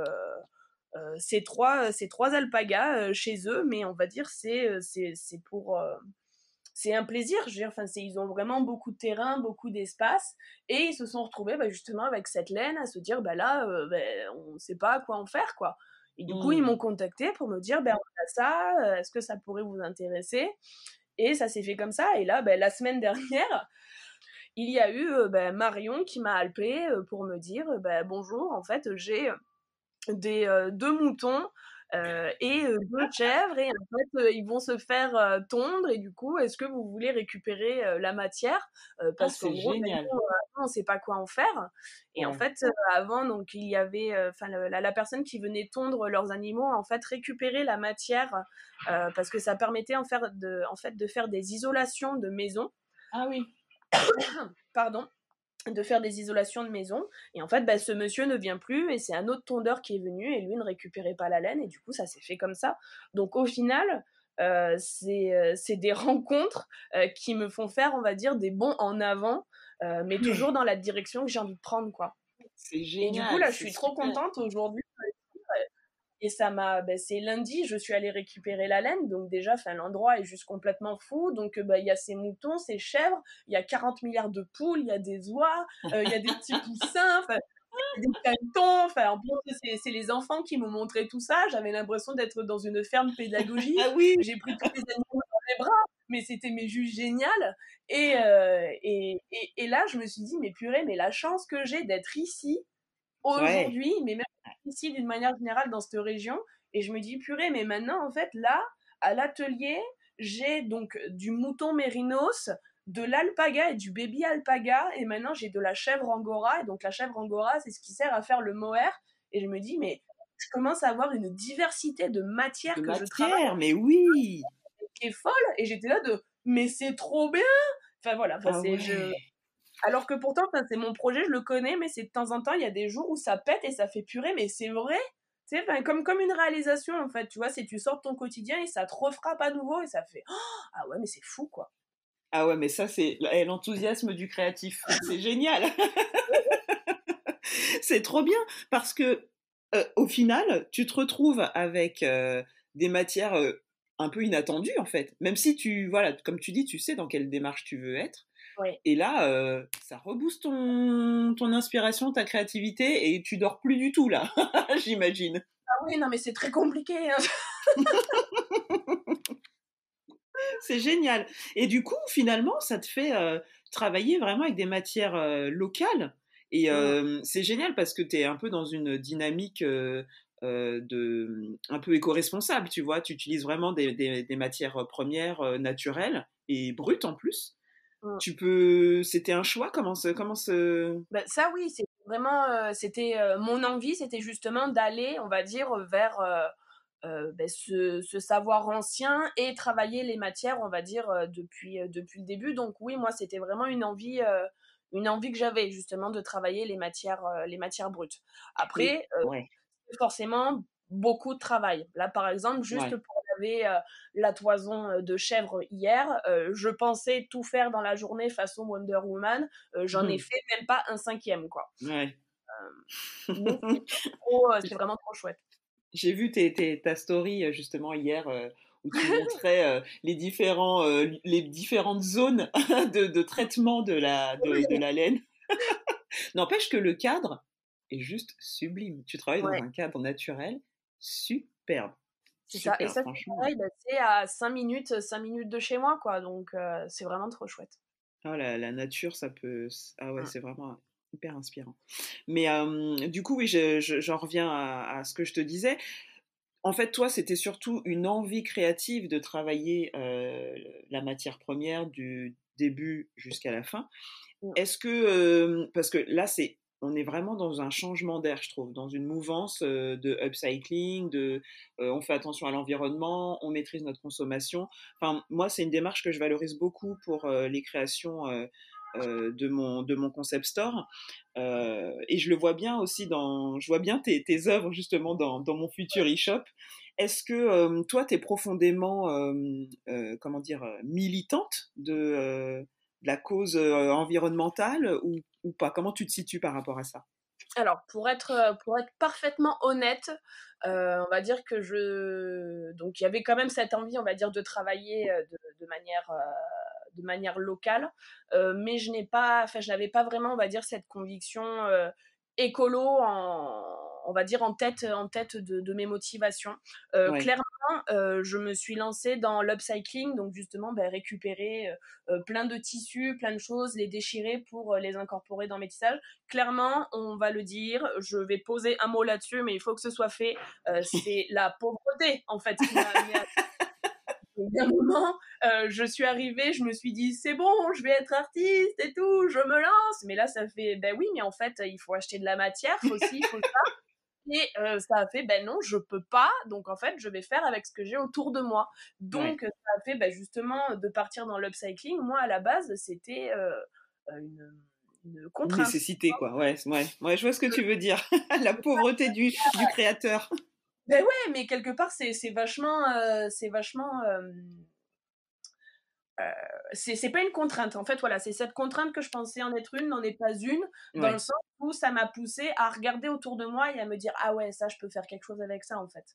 ces trois ces trois alpagas chez eux, mais on va dire c'est c'est pour c'est un plaisir. Je veux dire, enfin, ils ont vraiment beaucoup de terrain, beaucoup d'espace, et ils se sont retrouvés bah, justement avec cette laine à se dire, bah là, euh, bah, on ne sait pas quoi en faire, quoi. Et du coup, ils mmh. m'ont contacté pour me dire, ben on a ça, euh, est-ce que ça pourrait vous intéresser? Et ça s'est fait comme ça. Et là, ben, la semaine dernière, il y a eu euh, Marion qui m'a appelé pour me dire, bonjour, en fait, j'ai des deux moutons euh, et euh, deux chèvres et en fait euh, ils vont se faire tondre et du coup est-ce que vous voulez récupérer la matière? Parce ah, qu'en gros on ne sait pas quoi en faire et en fait avant donc il y avait enfin la, la, personne qui venait tondre leurs animaux en fait récupérer la matière parce que ça permettait en, faire de, en fait de faire des isolations de maison. Ah oui. Pardon de faire des isolations de maison. Et en fait, bah, ce monsieur ne vient plus et c'est un autre tondeur qui est venu et lui ne récupérait pas la laine et du coup, ça s'est fait comme ça. Donc au final, euh, euh, c'est des rencontres euh, qui me font faire, on va dire, des bons en avant, mais toujours dans la direction que j'ai envie de prendre, quoi. C'est génial. Et du coup, là, je suis trop contente aujourd'hui et ça m'a, ben, c'est lundi, je suis allée récupérer la laine, donc déjà, l'endroit est juste complètement fou. Donc, bah, il y a ces moutons, ces chèvres, il y a 40 milliards de poules, il y a des oies, euh, il y a des petits poussins, des cantons. Enfin, en plus, c'est les enfants qui m'ont montré tout ça. J'avais l'impression d'être dans une ferme pédagogique. ah oui. J'ai pris tous les animaux dans les bras, mais c'était mes juste génial. Et, euh, et, et, et, là, je me suis dit, mais purée, mais la chance que j'ai d'être ici aujourd'hui, mais même ici d'une manière générale dans cette région. Et je me dis, purée, mais maintenant, en fait, là, à l'atelier, j'ai donc du mouton mérinos, de l'alpaga et du baby alpaga, et maintenant j'ai de la chèvre angora. Et donc la chèvre angora, c'est ce qui sert à faire le mohair. Et je me dis, mais je commence à avoir une diversité de matières que je travaille. mais oui Qui est folle. Et j'étais là de, mais c'est trop bien Enfin voilà, enfin, ah c'est, Alors que pourtant, c'est mon projet, je le connais, mais c'est de temps en temps, il y a des jours où ça pète et ça fait purée, mais c'est vrai. C'est comme, comme une réalisation, en fait. Tu vois, si tu sors de ton quotidien et ça te refrappe à nouveau et ça fait oh, Ah ouais, mais c'est fou, quoi. Ah ouais, mais ça, c'est l'enthousiasme du créatif. C'est génial. c'est trop bien parce que euh, au final, tu te retrouves avec euh, des matières euh, un peu inattendues en fait. Même si tu, voilà, comme tu dis, tu sais dans quelle démarche tu veux être. Et là, ça rebooste ton, ton inspiration, ta créativité, et tu dors plus du tout là, j'imagine. Ah oui, non, mais c'est très compliqué. Hein. c'est génial. Et du coup, finalement, ça te fait travailler vraiment avec des matières locales. Et c'est génial parce que tu es un peu dans une dynamique de, un peu éco-responsable, tu vois? Tu utilises vraiment des, des, matières premières naturelles et brutes en plus. Mmh. Tu peux. C'était un choix? Comment se. Comment se... Bah, ça, oui, c'est vraiment. c'était mon envie, c'était justement d'aller, on va dire, vers euh, ben, ce, savoir ancien et travailler les matières, on va dire, euh, depuis, euh, depuis le début. Donc oui, moi, c'était vraiment une envie, une envie que j'avais, justement, de travailler les matières, les matières brutes. Après, forcément, beaucoup de travail. Là, par exemple, juste pour laver la toison de chèvre hier, je pensais tout faire dans la journée façon Wonder Woman. J'en ai mmh. fait même pas un cinquième, quoi. Ouais. c'est vraiment trop chouette. J'ai vu ta story euh, justement hier euh, où tu montrais euh, les, différents, les différentes zones de, traitement de la, de, la laine. N'empêche que le cadre est juste sublime. Tu travailles dans un cadre naturel superbe. C'est ça. Et ça, bah, c'est à 5 minutes, 5 minutes de chez moi, quoi. Donc, c'est vraiment trop chouette. Oh, la, la, nature, ça peut. Ah ouais, mmh. c'est vraiment hyper inspirant. Mais du coup, oui, j'en reviens à, ce que je te disais. En fait, toi, c'était surtout une envie créative de travailler la matière première du début jusqu'à la fin. Mmh. Est-ce que, parce que là, c'est on est vraiment dans un changement d'air, je trouve, dans une mouvance de upcycling, de on fait attention à l'environnement, on maîtrise notre consommation. Enfin, moi, c'est une démarche que je valorise beaucoup pour les créations euh, de, mon, de concept store. Euh, et je le vois bien aussi dans, je vois bien tes, œuvres justement dans, mon futur e-shop. Est-ce que euh, toi, tu es profondément, comment dire, militante de, la cause environnementale ou, ou, pas? Comment tu te situes par rapport à ça? Alors, pour être, pour être parfaitement honnête, on va dire que je. Donc, il y avait quand même cette envie, on va dire, de travailler de, de manière locale, euh, mais je n'ai pas, enfin, je n'avais pas vraiment, on va dire, cette conviction euh, écolo en, on va dire en tête, en tête de, mes motivations. Euh, clairement, je me suis lancée dans l'upcycling, donc justement ben, récupérer plein de tissus, plein de choses, les déchirer pour les incorporer dans mes tissages. Clairement, on va le dire, je vais poser un mot là-dessus, mais il faut que ce soit fait. c'est la pauvreté en fait qui m'a amené à un moment, euh, je suis arrivée, je me suis dit, c'est bon, je vais être artiste et tout, je me lance. Mais là, ça fait, ben oui, mais en fait, il faut acheter de la matière aussi, il faut ça. Et euh, ça a fait, ben non, je peux pas. Donc en fait, je vais faire avec ce que j'ai autour de moi. Donc ça a fait ben, justement de partir dans l'upcycling. Moi, à la base, c'était euh, une, une contrainte. Nécessité, quoi. Ouais, ouais, ouais, je vois ce que tu veux dire. la pauvreté du, du créateur. Ben ouais, mais quelque part, c'est vachement. Euh, c'est vachement. Euh, euh, c'est pas une contrainte. En fait, voilà, c'est cette contrainte que je pensais en être une, n'en est pas une, dans le sens où ça m'a poussé à regarder autour de moi et à me dire ah ouais, ça, je peux faire quelque chose avec ça, en fait.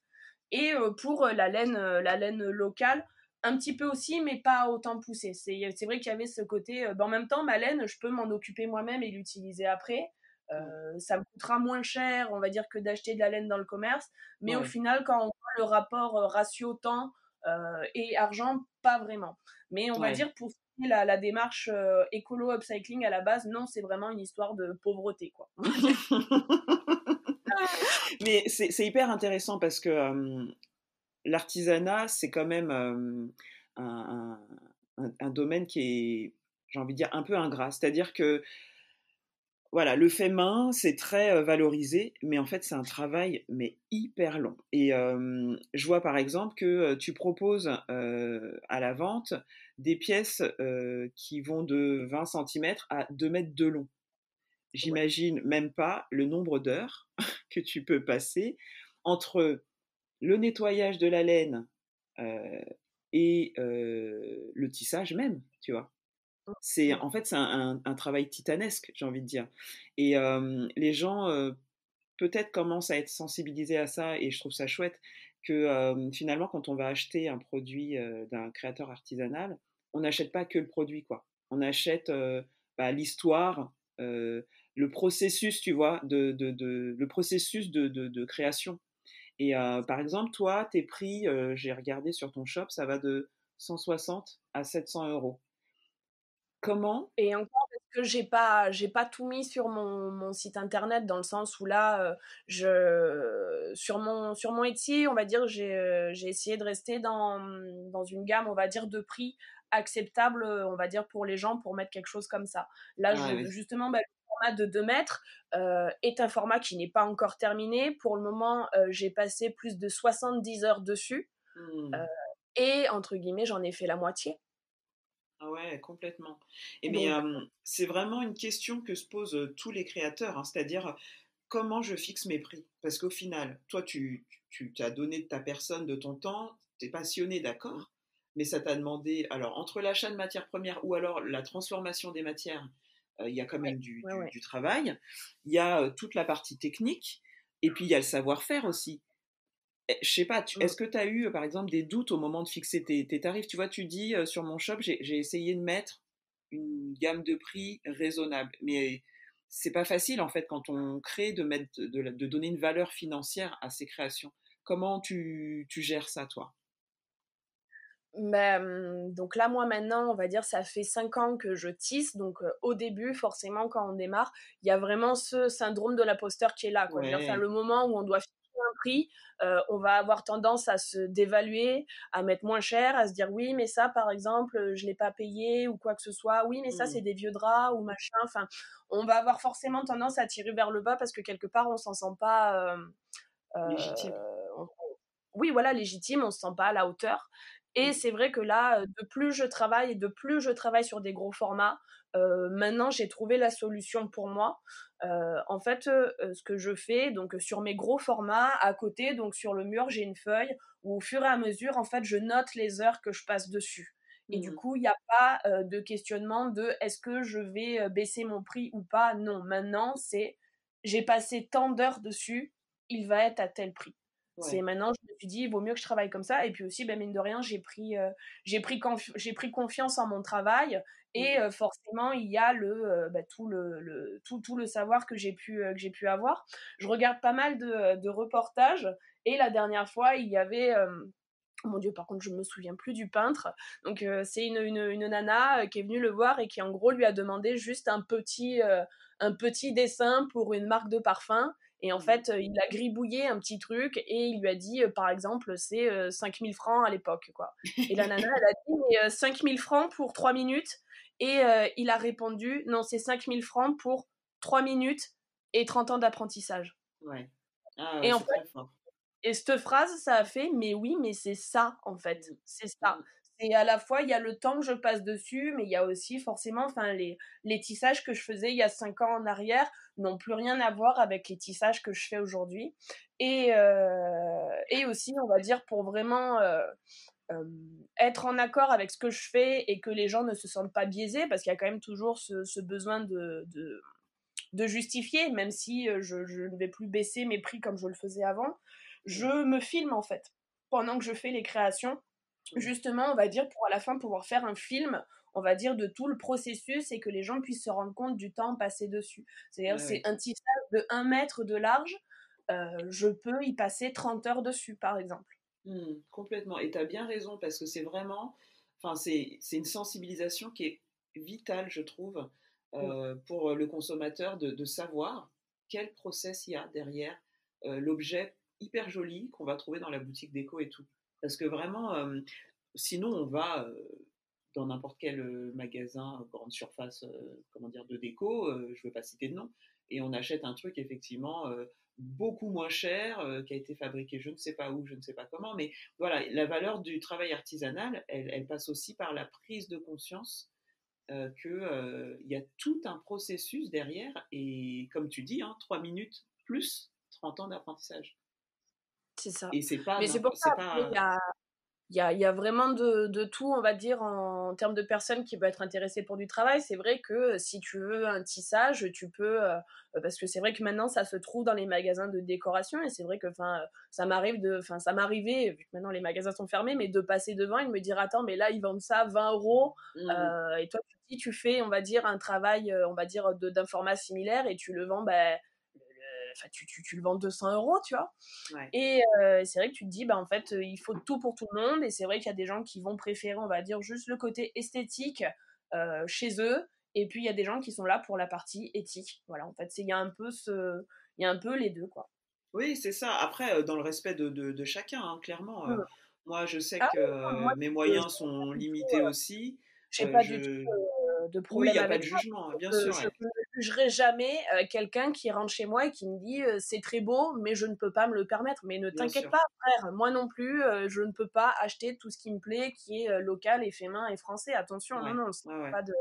Et pour la laine, la laine locale, un petit peu aussi, mais pas autant poussé. C'est vrai qu'il y avait ce côté. Ben, en même temps, ma laine, je peux m'en occuper moi-même et l'utiliser après. Euh, ça me coûtera moins cher, on va dire, que d'acheter de la laine dans le commerce. Mais au final, quand on voit le rapport euh, ratio temps euh, et argent, pas vraiment. Mais on va dire pour la, la démarche écolo upcycling à la base, non, c'est vraiment une histoire de pauvreté, quoi. Mais c'est hyper intéressant parce que l'artisanat, c'est quand même un, un, un, domaine qui est, j'ai envie de dire, un peu ingrat. C'est-à-dire que voilà, le fait main, c'est très valorisé, mais en fait, c'est un travail mais hyper long. Et je vois par exemple que tu proposes à la vente des pièces qui vont de 20 cm à 2 mètres de long. J'imagine même pas le nombre d'heures que tu peux passer entre le nettoyage de la laine et le tissage même, tu vois. C'est en fait c'est un, travail titanesque, j'ai envie de dire. Et les gens peut-être commencent à être sensibilisés à ça, et je trouve ça chouette que finalement quand on va acheter un produit d'un créateur artisanal, on n'achète pas que le produit, quoi. On achète bah, l'histoire, le processus, tu vois, de, le processus de, création. Et par exemple, toi, tes prix, j'ai regardé sur ton shop, ça va de 160 à 700 euros. Comment? Et encore parce que j'ai pas j'ai pas tout mis sur mon, mon, site internet dans le sens où là euh, je sur mon sur mon Etsy, on va dire j'ai euh, j'ai essayé de rester dans dans une gamme, on va dire de prix acceptable, on va dire pour les gens pour mettre quelque chose comme ça. Là justement bah, le format de 2 mètres euh, est un format qui n'est pas encore terminé. Pour le moment, j'ai passé plus de 70 heures dessus. Mmh. et entre guillemets, j'en ai fait la moitié. Ah ouais, complètement. Et mais c'est vraiment une question que se posent tous les créateurs, hein, c'est-à-dire comment je fixe mes prix? Parce qu'au final, toi, tu, tu as donné de ta personne, de ton temps, tu es passionné, d'accord, mais ça t'a demandé, alors entre l'achat de matières premières ou alors la transformation des matières, il y a quand même du, du, travail, il y a toute la partie technique, et puis il y a le savoir-faire aussi. Eh, je sais pas, mmh. est-ce que tu as eu par exemple des doutes au moment de fixer tes, tarifs? Tu vois, tu dis sur mon shop, j'ai essayé de mettre une gamme de prix raisonnable, mais c'est pas facile en fait quand on crée de, mettre, de, donner une valeur financière à ses créations. Comment tu, tu gères ça, toi? Ben, donc là, moi maintenant, on va dire, ça fait 5 ans que je tisse. Donc au début, forcément, quand on démarre, il y a vraiment ce syndrome de l'imposteur qui est là. Quoi. le moment où on doit un prix, euh, on va avoir tendance à se dévaluer, à mettre moins cher, à se dire oui, mais ça, par exemple, je l'ai pas payé ou quoi que ce soit. Oui, mais ça, mmh. c'est des vieux draps ou machin. Enfin, on va avoir forcément tendance à tirer vers le bas parce que quelque part, on s'en sent pas euh, euh, légitime. oui, voilà, légitime. On se sent pas à la hauteur. Et mmh. c'est vrai que là, de plus je travaille et de plus je travaille sur des gros formats, maintenant j'ai trouvé la solution pour moi. en fait, ce que je fais, donc sur mes gros formats, à côté, donc sur le mur, j'ai une feuille où au fur et à mesure, en fait, je note les heures que je passe dessus. Et du mmh. coup, il n'y a pas de questionnement de est-ce que je vais baisser mon prix ou pas. Non, maintenant, c'est j'ai passé tant d'heures dessus, il va être à tel prix. C'est maintenant, je me suis dit, il vaut mieux que je travaille comme ça. Et puis aussi, ben, mine de rien, j'ai pris, j'ai pris, j'ai pris confiance en mon travail. Et mmh. forcément, il y a le, bah, tout, le, tout, tout, le savoir que j'ai pu, que j'ai pu avoir. Je regarde pas mal de, de, reportages. Et la dernière fois, il y avait. Oh mon dieu, par contre, je me souviens plus du peintre. Donc, c'est une, une, une, nana qui est venue le voir et qui, en gros, lui a demandé juste un petit, un petit dessin pour une marque de parfum. Et en mmh. fait, il a gribouillé un petit truc et il lui a dit, par exemple, c'est 5000 francs à l'époque. quoi. Et la nana, elle a dit, mais 5000 francs pour 3 minutes. Et il a répondu, non, c'est 5000 francs pour 3 minutes et 30 ans d'apprentissage. Ouais. Ah et en fait, et cette phrase, ça a fait, mais oui, mais c'est ça, en fait. Mmh. C'est ça. Et à la fois, il y a le temps que je passe dessus, mais il y a aussi forcément, enfin, les, les tissages que je faisais il y a cinq ans en arrière n'ont plus rien à voir avec les tissages que je fais aujourd'hui. Et, euh, et aussi, on va dire, pour vraiment euh, euh, être en accord avec ce que je fais et que les gens ne se sentent pas biaisés, parce qu'il y a quand même toujours ce, besoin de, de, de, justifier, même si je, je ne vais plus baisser mes prix comme je le faisais avant. Je me filme en fait pendant que je fais les créations justement, on va dire, pour à la fin pouvoir faire un film, on va dire, de tout le processus et que les gens puissent se rendre compte du temps passé dessus. C'est-à-dire, c'est un tissage de 1 mètre de large, euh, je peux y passer 30 heures dessus, par exemple. Mmh, complètement. Et tu as bien raison, parce que c'est vraiment, enfin, c'est une sensibilisation qui est vitale, je trouve, euh, pour le consommateur de, savoir quel process il y a derrière euh, l'objet hyper joli qu'on va trouver dans la boutique déco et tout. Parce que vraiment, sinon, on va dans n'importe quel magasin, grande surface, comment dire, de déco, je ne veux pas citer de nom, et on achète un truc effectivement beaucoup moins cher, qui a été fabriqué je ne sais pas où, je ne sais pas comment, mais voilà, la valeur du travail artisanal, elle, passe aussi par la prise de conscience qu'il y a tout un processus derrière, et comme tu dis, hein, 3 minutes plus 30 ans d'apprentissage. C'est ça. Et c'est pas. Mais c'est pour ça, il y a il y a, y a, vraiment de, de, tout, on va dire, en, termes de personnes qui peuvent être intéressées pour du travail. C'est vrai que euh, si tu veux un tissage, tu peux, euh, parce que c'est vrai que maintenant ça se trouve dans les magasins de décoration et c'est vrai que, enfin, ça m'arrive de, enfin, ça m'arrivait, vu que maintenant les magasins sont fermés, mais de passer devant et de me dire, attends, mais là ils vendent ça 20 euros mmh. euh, et toi tu, tu fais, on va dire, un travail, on va dire, d'un format similaire et tu le vends, ben, tu, tu, tu, le vends 200 euros, tu vois. Et euh, c'est vrai que tu te dis, bah, en fait, euh, il faut tout pour tout le monde. Et c'est vrai qu'il y a des gens qui vont préférer, on va dire, juste le côté esthétique euh, chez eux. Et puis, il y a des gens qui sont là pour la partie éthique. Voilà, en fait, il y a un peu ce, il y a un peu les deux, quoi. Oui, c'est ça. Après, dans le respect de, de, chacun, hein, clairement. Moi, je sais ah que mes moyens sont limités aussi. Je sais pas du tout de problème. Oui, il n'y a pas de jugement, bien sûr. Je ne jugerai jamais euh, quelqu'un qui rentre chez moi et qui me dit euh, c'est très beau, mais je ne peux pas me le permettre. Mais ne t'inquiète pas, frère, moi non plus, euh, je ne peux pas acheter tout ce qui me plaît, qui est local et fait main et français. Attention, non, non, pas, de,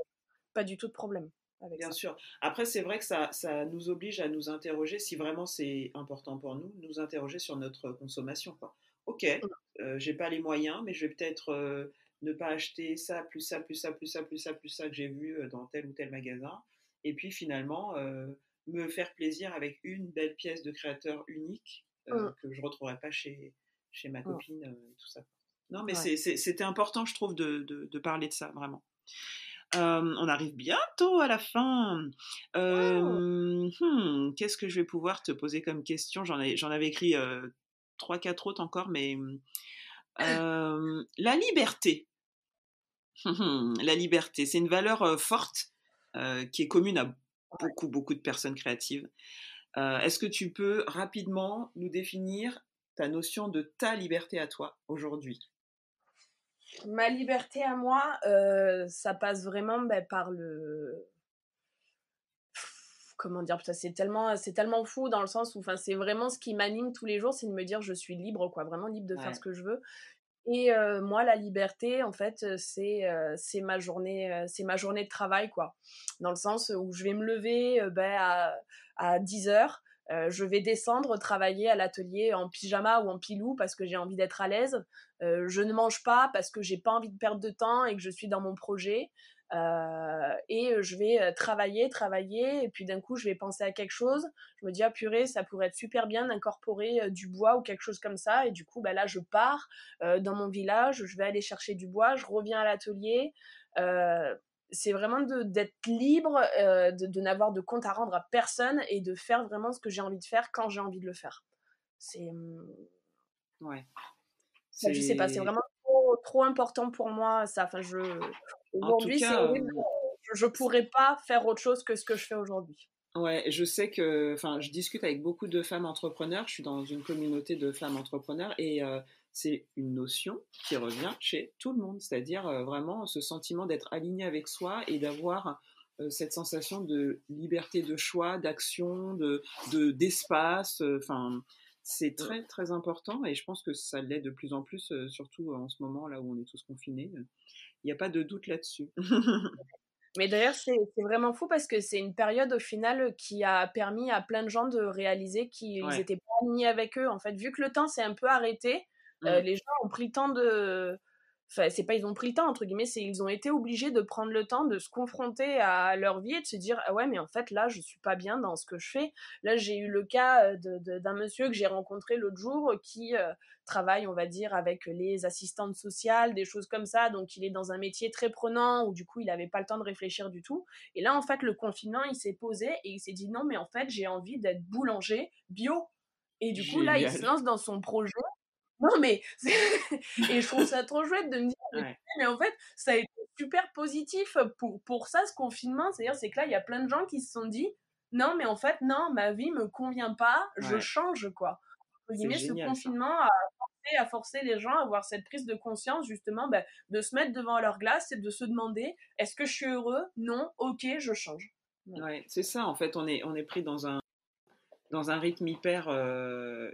pas du tout de problème. Avec Bien sûr. Après, c'est vrai que ça, ça nous oblige à nous interroger, si vraiment c'est important pour nous, nous interroger sur notre consommation. Quoi. Ok, mmh. j'ai pas les moyens, mais je vais peut-être ne pas acheter ça, plus ça, plus ça, plus ça, plus ça, plus ça que j'ai vu euh, dans tel ou tel magasin. Et puis finalement, euh, me faire plaisir avec une belle pièce de créateur unique euh, mmh. que je ne retrouverai pas chez, chez ma mmh. copine, tout ça. Non, mais c'était important, je trouve, de, de, parler de ça, vraiment. on arrive bientôt à la fin. Hmm, qu'est-ce que je vais pouvoir te poser comme question? J'en avais écrit trois, quatre autres encore, mais la liberté. la liberté, c'est une valeur forte qui est commune à beaucoup, beaucoup de personnes créatives. Est-ce que tu peux rapidement nous définir ta notion de ta liberté à toi aujourd'hui? Ma liberté à moi, ça passe vraiment ben, par le, comment dire c'est tellement c'est tellement fou dans le sens où enfin c'est vraiment ce qui m'anime tous les jours c'est de me dire je suis libre quoi vraiment libre de faire ce que je veux et euh, moi la liberté en fait c'est euh, c'est ma journée euh, c'est ma journée de travail quoi dans le sens où je vais me lever ben, à, à 10 heures je vais descendre travailler à l'atelier en pyjama ou en pilou parce que j'ai envie d'être à l'aise. je ne mange pas parce que j'ai pas envie de perdre de temps et que je suis dans mon projet. Euh, et je vais travailler, travailler, et puis d'un coup, je vais penser à quelque chose. Je me dis, ah purée, ça pourrait être super bien d'incorporer du bois ou quelque chose comme ça. Et du coup, bah, là, je pars dans mon village, je vais aller chercher du bois, je reviens à l'atelier. c'est vraiment d'être libre, de, de n'avoir de compte à rendre à personne et de faire vraiment ce que j'ai envie de faire quand j'ai envie de le faire. C'est. Mmh, ouais. je sais pas, c'est vraiment trop, trop, important pour moi. Ça, enfin, je, Aujourd'hui, c'est horrible. Je ne pourrais pas faire autre chose que ce que je fais aujourd'hui. Ouais, je sais que, enfin, je discute avec beaucoup de femmes entrepreneurs. Je suis dans une communauté de femmes entrepreneurs et euh, c'est une notion qui revient chez tout le monde, c'est-à-dire euh, vraiment ce sentiment d'être aligné avec soi et d'avoir euh, cette sensation de liberté de choix, d'action, de d'espace. Enfin, c'est très très important et je pense que ça l'est de plus en plus, surtout en ce moment là où on est tous confinés. Il n'y a pas de doute là-dessus. Mais d'ailleurs, c'est vraiment fou parce que c'est une période au final qui a permis à plein de gens de réaliser qu'ils n'étaient pas alignés avec eux. En fait, vu que le temps s'est un peu arrêté, euh, les gens ont pris le temps de, Enfin, c'est pas ils ont pris le temps entre guillemets, c'est ils ont été obligés de prendre le temps de se confronter à leur vie et de se dire ah ouais mais en fait là je suis pas bien dans ce que je fais. Là j'ai eu le cas euh, d'un monsieur que j'ai rencontré l'autre jour qui euh, travaille on va dire avec les assistantes sociales, des choses comme ça, donc il est dans un métier très prenant où du coup il avait pas le temps de réfléchir du tout. Et là en fait le confinement il s'est posé et il s'est dit non mais en fait j'ai envie d'être boulanger bio. Et du coup là il se lance dans son projet non, mais. et je trouve ça trop chouette de me dire, mais en fait, ça a été super positif pour, pour ça, ce confinement. C'est-à-dire, c'est que là, il y a plein de gens qui se sont dit, non, mais en fait, non, ma vie me convient pas, je change, quoi. ce confinement a à forcer les gens à avoir cette prise de conscience, justement, ben, de se mettre devant leur glace et de se demander est-ce que je suis heureux? Non, ok, je change. Ouais, c'est ça, en fait, on est, on est pris dans un, dans un rythme hyper, euh,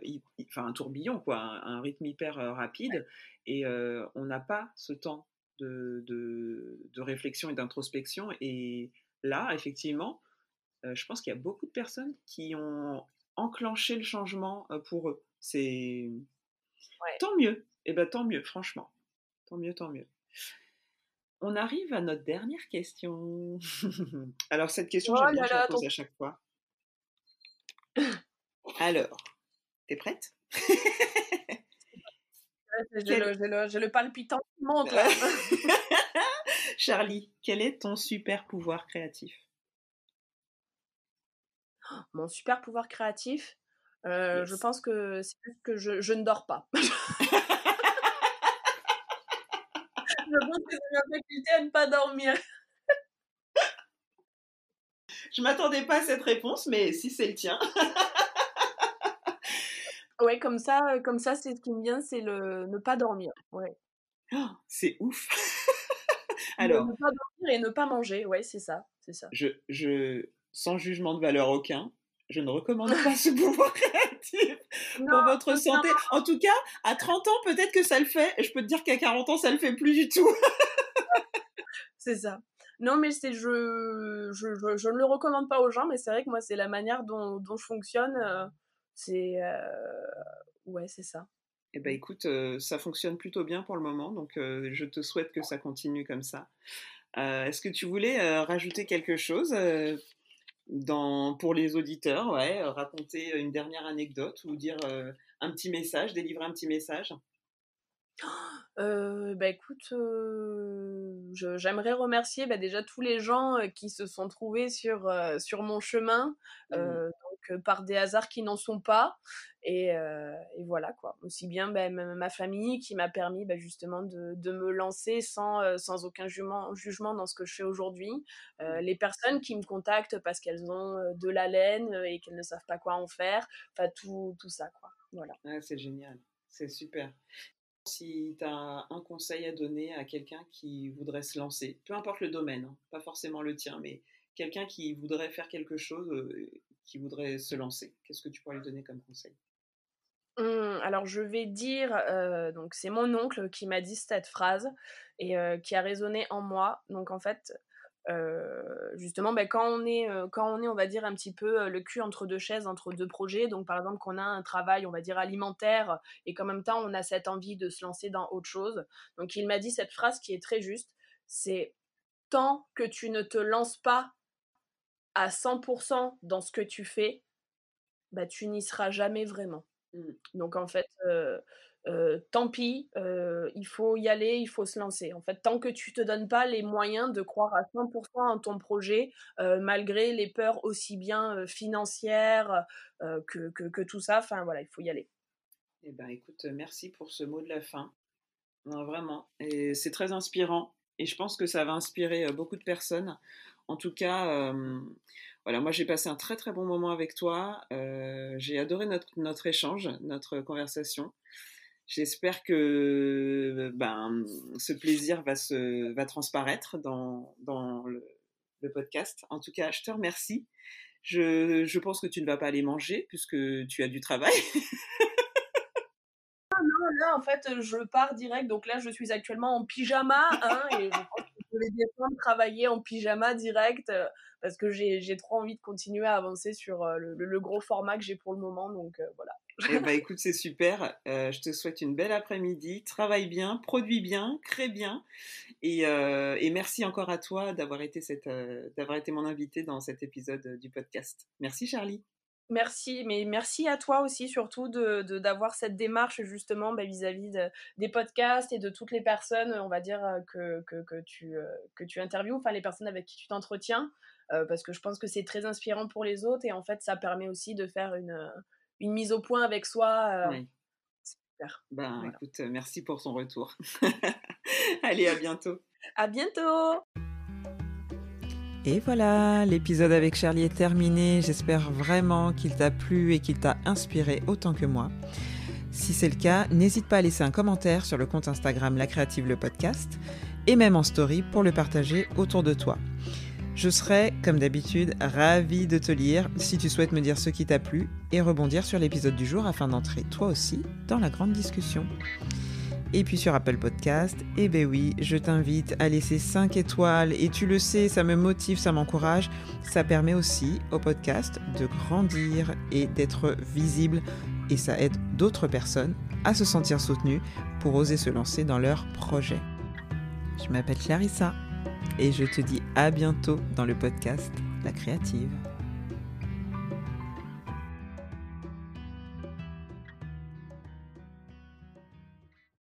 enfin un tourbillon, quoi, un, rythme hyper euh, rapide, et euh, on n'a pas ce temps de, de, de réflexion et d'introspection. Et là, effectivement, je pense qu'il y a beaucoup de personnes qui ont enclenché le changement pour eux. C'est tant mieux. Et eh ben tant mieux, franchement. Tant mieux, tant mieux. On arrive à notre dernière question. Alors cette question, oh je la pose à chaque fois. Alors, t'es prête? J'ai le, palpitant qui monte Charlie, quel est ton super pouvoir créatif? Mon super pouvoir créatif, euh, je pense que c'est juste que je, ne dors pas. je pense que c'est ma faculté à ne pas dormir. Je m'attendais pas à cette réponse, mais si c'est le tien. ouais, comme ça, euh, comme ça, c'est ce qui me vient, c'est le ne pas dormir. Ouais. Oh, c'est ouf. Alors. Ne pas dormir et ne pas manger, ouais, c'est ça, c'est ça. Je, je, sans jugement de valeur aucun, je ne recommande pas ce pouvoir créatif pour votre santé. En tout cas, à 30 ans, peut-être que ça le fait. Je peux te dire qu'à 40 ans, ça le fait plus du tout. c'est ça. Non, mais c'est je, je, je, ne le recommande pas aux gens, mais c'est vrai que moi, c'est la manière dont, dont je fonctionne. Euh, c'est. Euh, ouais, c'est ça. Eh ben écoute, euh, ça fonctionne plutôt bien pour le moment, donc je te souhaite que ça continue comme ça. Est-ce que tu voulais rajouter quelque chose dans, pour les auditeurs, ouais, raconter une dernière anecdote ou dire un petit message, délivrer un petit message? Euh, bah écoute, j'aimerais remercier bah, déjà tous les gens qui se sont trouvés sur, sur mon chemin, mmh. donc par des hasards qui n'en sont pas. Et, et, voilà quoi. Aussi bien bah, ma famille qui m'a permis bah, justement de, de, me lancer sans, sans aucun jugement, jugement dans ce que je fais aujourd'hui. Mmh. les personnes qui me contactent parce qu'elles ont de la laine et qu'elles ne savent pas quoi en faire. Enfin tout, tout ça quoi. Voilà. c'est génial. C'est super si tu as un conseil à donner à quelqu'un qui voudrait se lancer, peu importe le domaine, hein, pas forcément le tien, mais quelqu'un qui voudrait faire quelque chose, euh, qui voudrait se lancer, qu'est-ce que tu pourrais lui donner comme conseil? Mmh, alors je vais dire, euh, donc c'est mon oncle qui m'a dit cette phrase et euh, qui a résonné en moi. Donc en fait, euh, justement, ben, quand, on est, euh, quand on est, on va dire, un petit peu euh, le cul entre deux chaises, entre deux projets, donc par exemple qu'on a un travail, on va dire, alimentaire, et qu'en même temps, on a cette envie de se lancer dans autre chose. Donc il m'a dit cette phrase qui est très juste, c'est tant que tu ne te lances pas à 100% dans ce que tu fais, bah, tu n'y seras jamais vraiment. Mmh. Donc en fait, tant pis, il faut y aller, il faut se lancer. En fait, tant que tu te donnes pas les moyens de croire à 100% en ton projet, malgré les peurs aussi bien financières que, que, tout ça, enfin voilà, il faut y aller. Eh ben, écoute, merci pour ce mot de la fin. vraiment, et c'est très inspirant. Et je pense que ça va inspirer beaucoup de personnes. En tout cas, voilà, moi j'ai passé un très très bon moment avec toi. j'ai adoré notre, notre échange, notre conversation. J'espère que ben, ce plaisir va, se, va transparaître dans, dans le, podcast. En tout cas, je te remercie. Je, je, pense que tu ne vas pas aller manger puisque tu as du travail. Ah non, là, en fait, je pars direct. Donc là, je suis actuellement en pyjama. Hein, et je pense je vais défendre travailler en pyjama direct euh, parce que j'ai trop envie de continuer à avancer sur euh, le, le, gros format que j'ai pour le moment. Donc euh, voilà. Eh ben, écoute, c'est super. Je te souhaite une belle après-midi. Travaille bien, produis bien, crée bien. Et, merci encore à toi d'avoir été, d'avoir été mon invité dans cet épisode du podcast. Merci Charlie. Merci, mais merci à toi aussi surtout de, d'avoir cette démarche justement bah, vis-à-vis des podcasts et de toutes les personnes, on va dire, que, que, tu, que tu interviews, enfin les personnes avec qui tu t'entretiens, parce que je pense que c'est très inspirant pour les autres et en fait ça permet aussi de faire une, une mise au point avec soi. Euh, oui. Super. Ben, écoute, euh, merci pour ton retour. Allez, à bientôt. À bientôt. Et voilà, l'épisode avec Charlie est terminé. J'espère vraiment qu'il t'a plu et qu'il t'a inspiré autant que moi. Si c'est le cas, n'hésite pas à laisser un commentaire sur le compte Instagram La Créative le podcast et même en story pour le partager autour de toi. Je serai, comme d'habitude, ravie de te lire si tu souhaites me dire ce qui t'a plu et rebondir sur l'épisode du jour afin d'entrer toi aussi dans la grande discussion. Et puis sur Apple Podcast, eh ben oui, je t'invite à laisser 5 étoiles et tu le sais, ça me motive, ça m'encourage. Ça permet aussi au podcast de grandir et d'être visible et ça aide d'autres personnes à se sentir soutenues pour oser se lancer dans leurs projets. Je m'appelle Clarissa et je te dis à bientôt dans le podcast La Créative.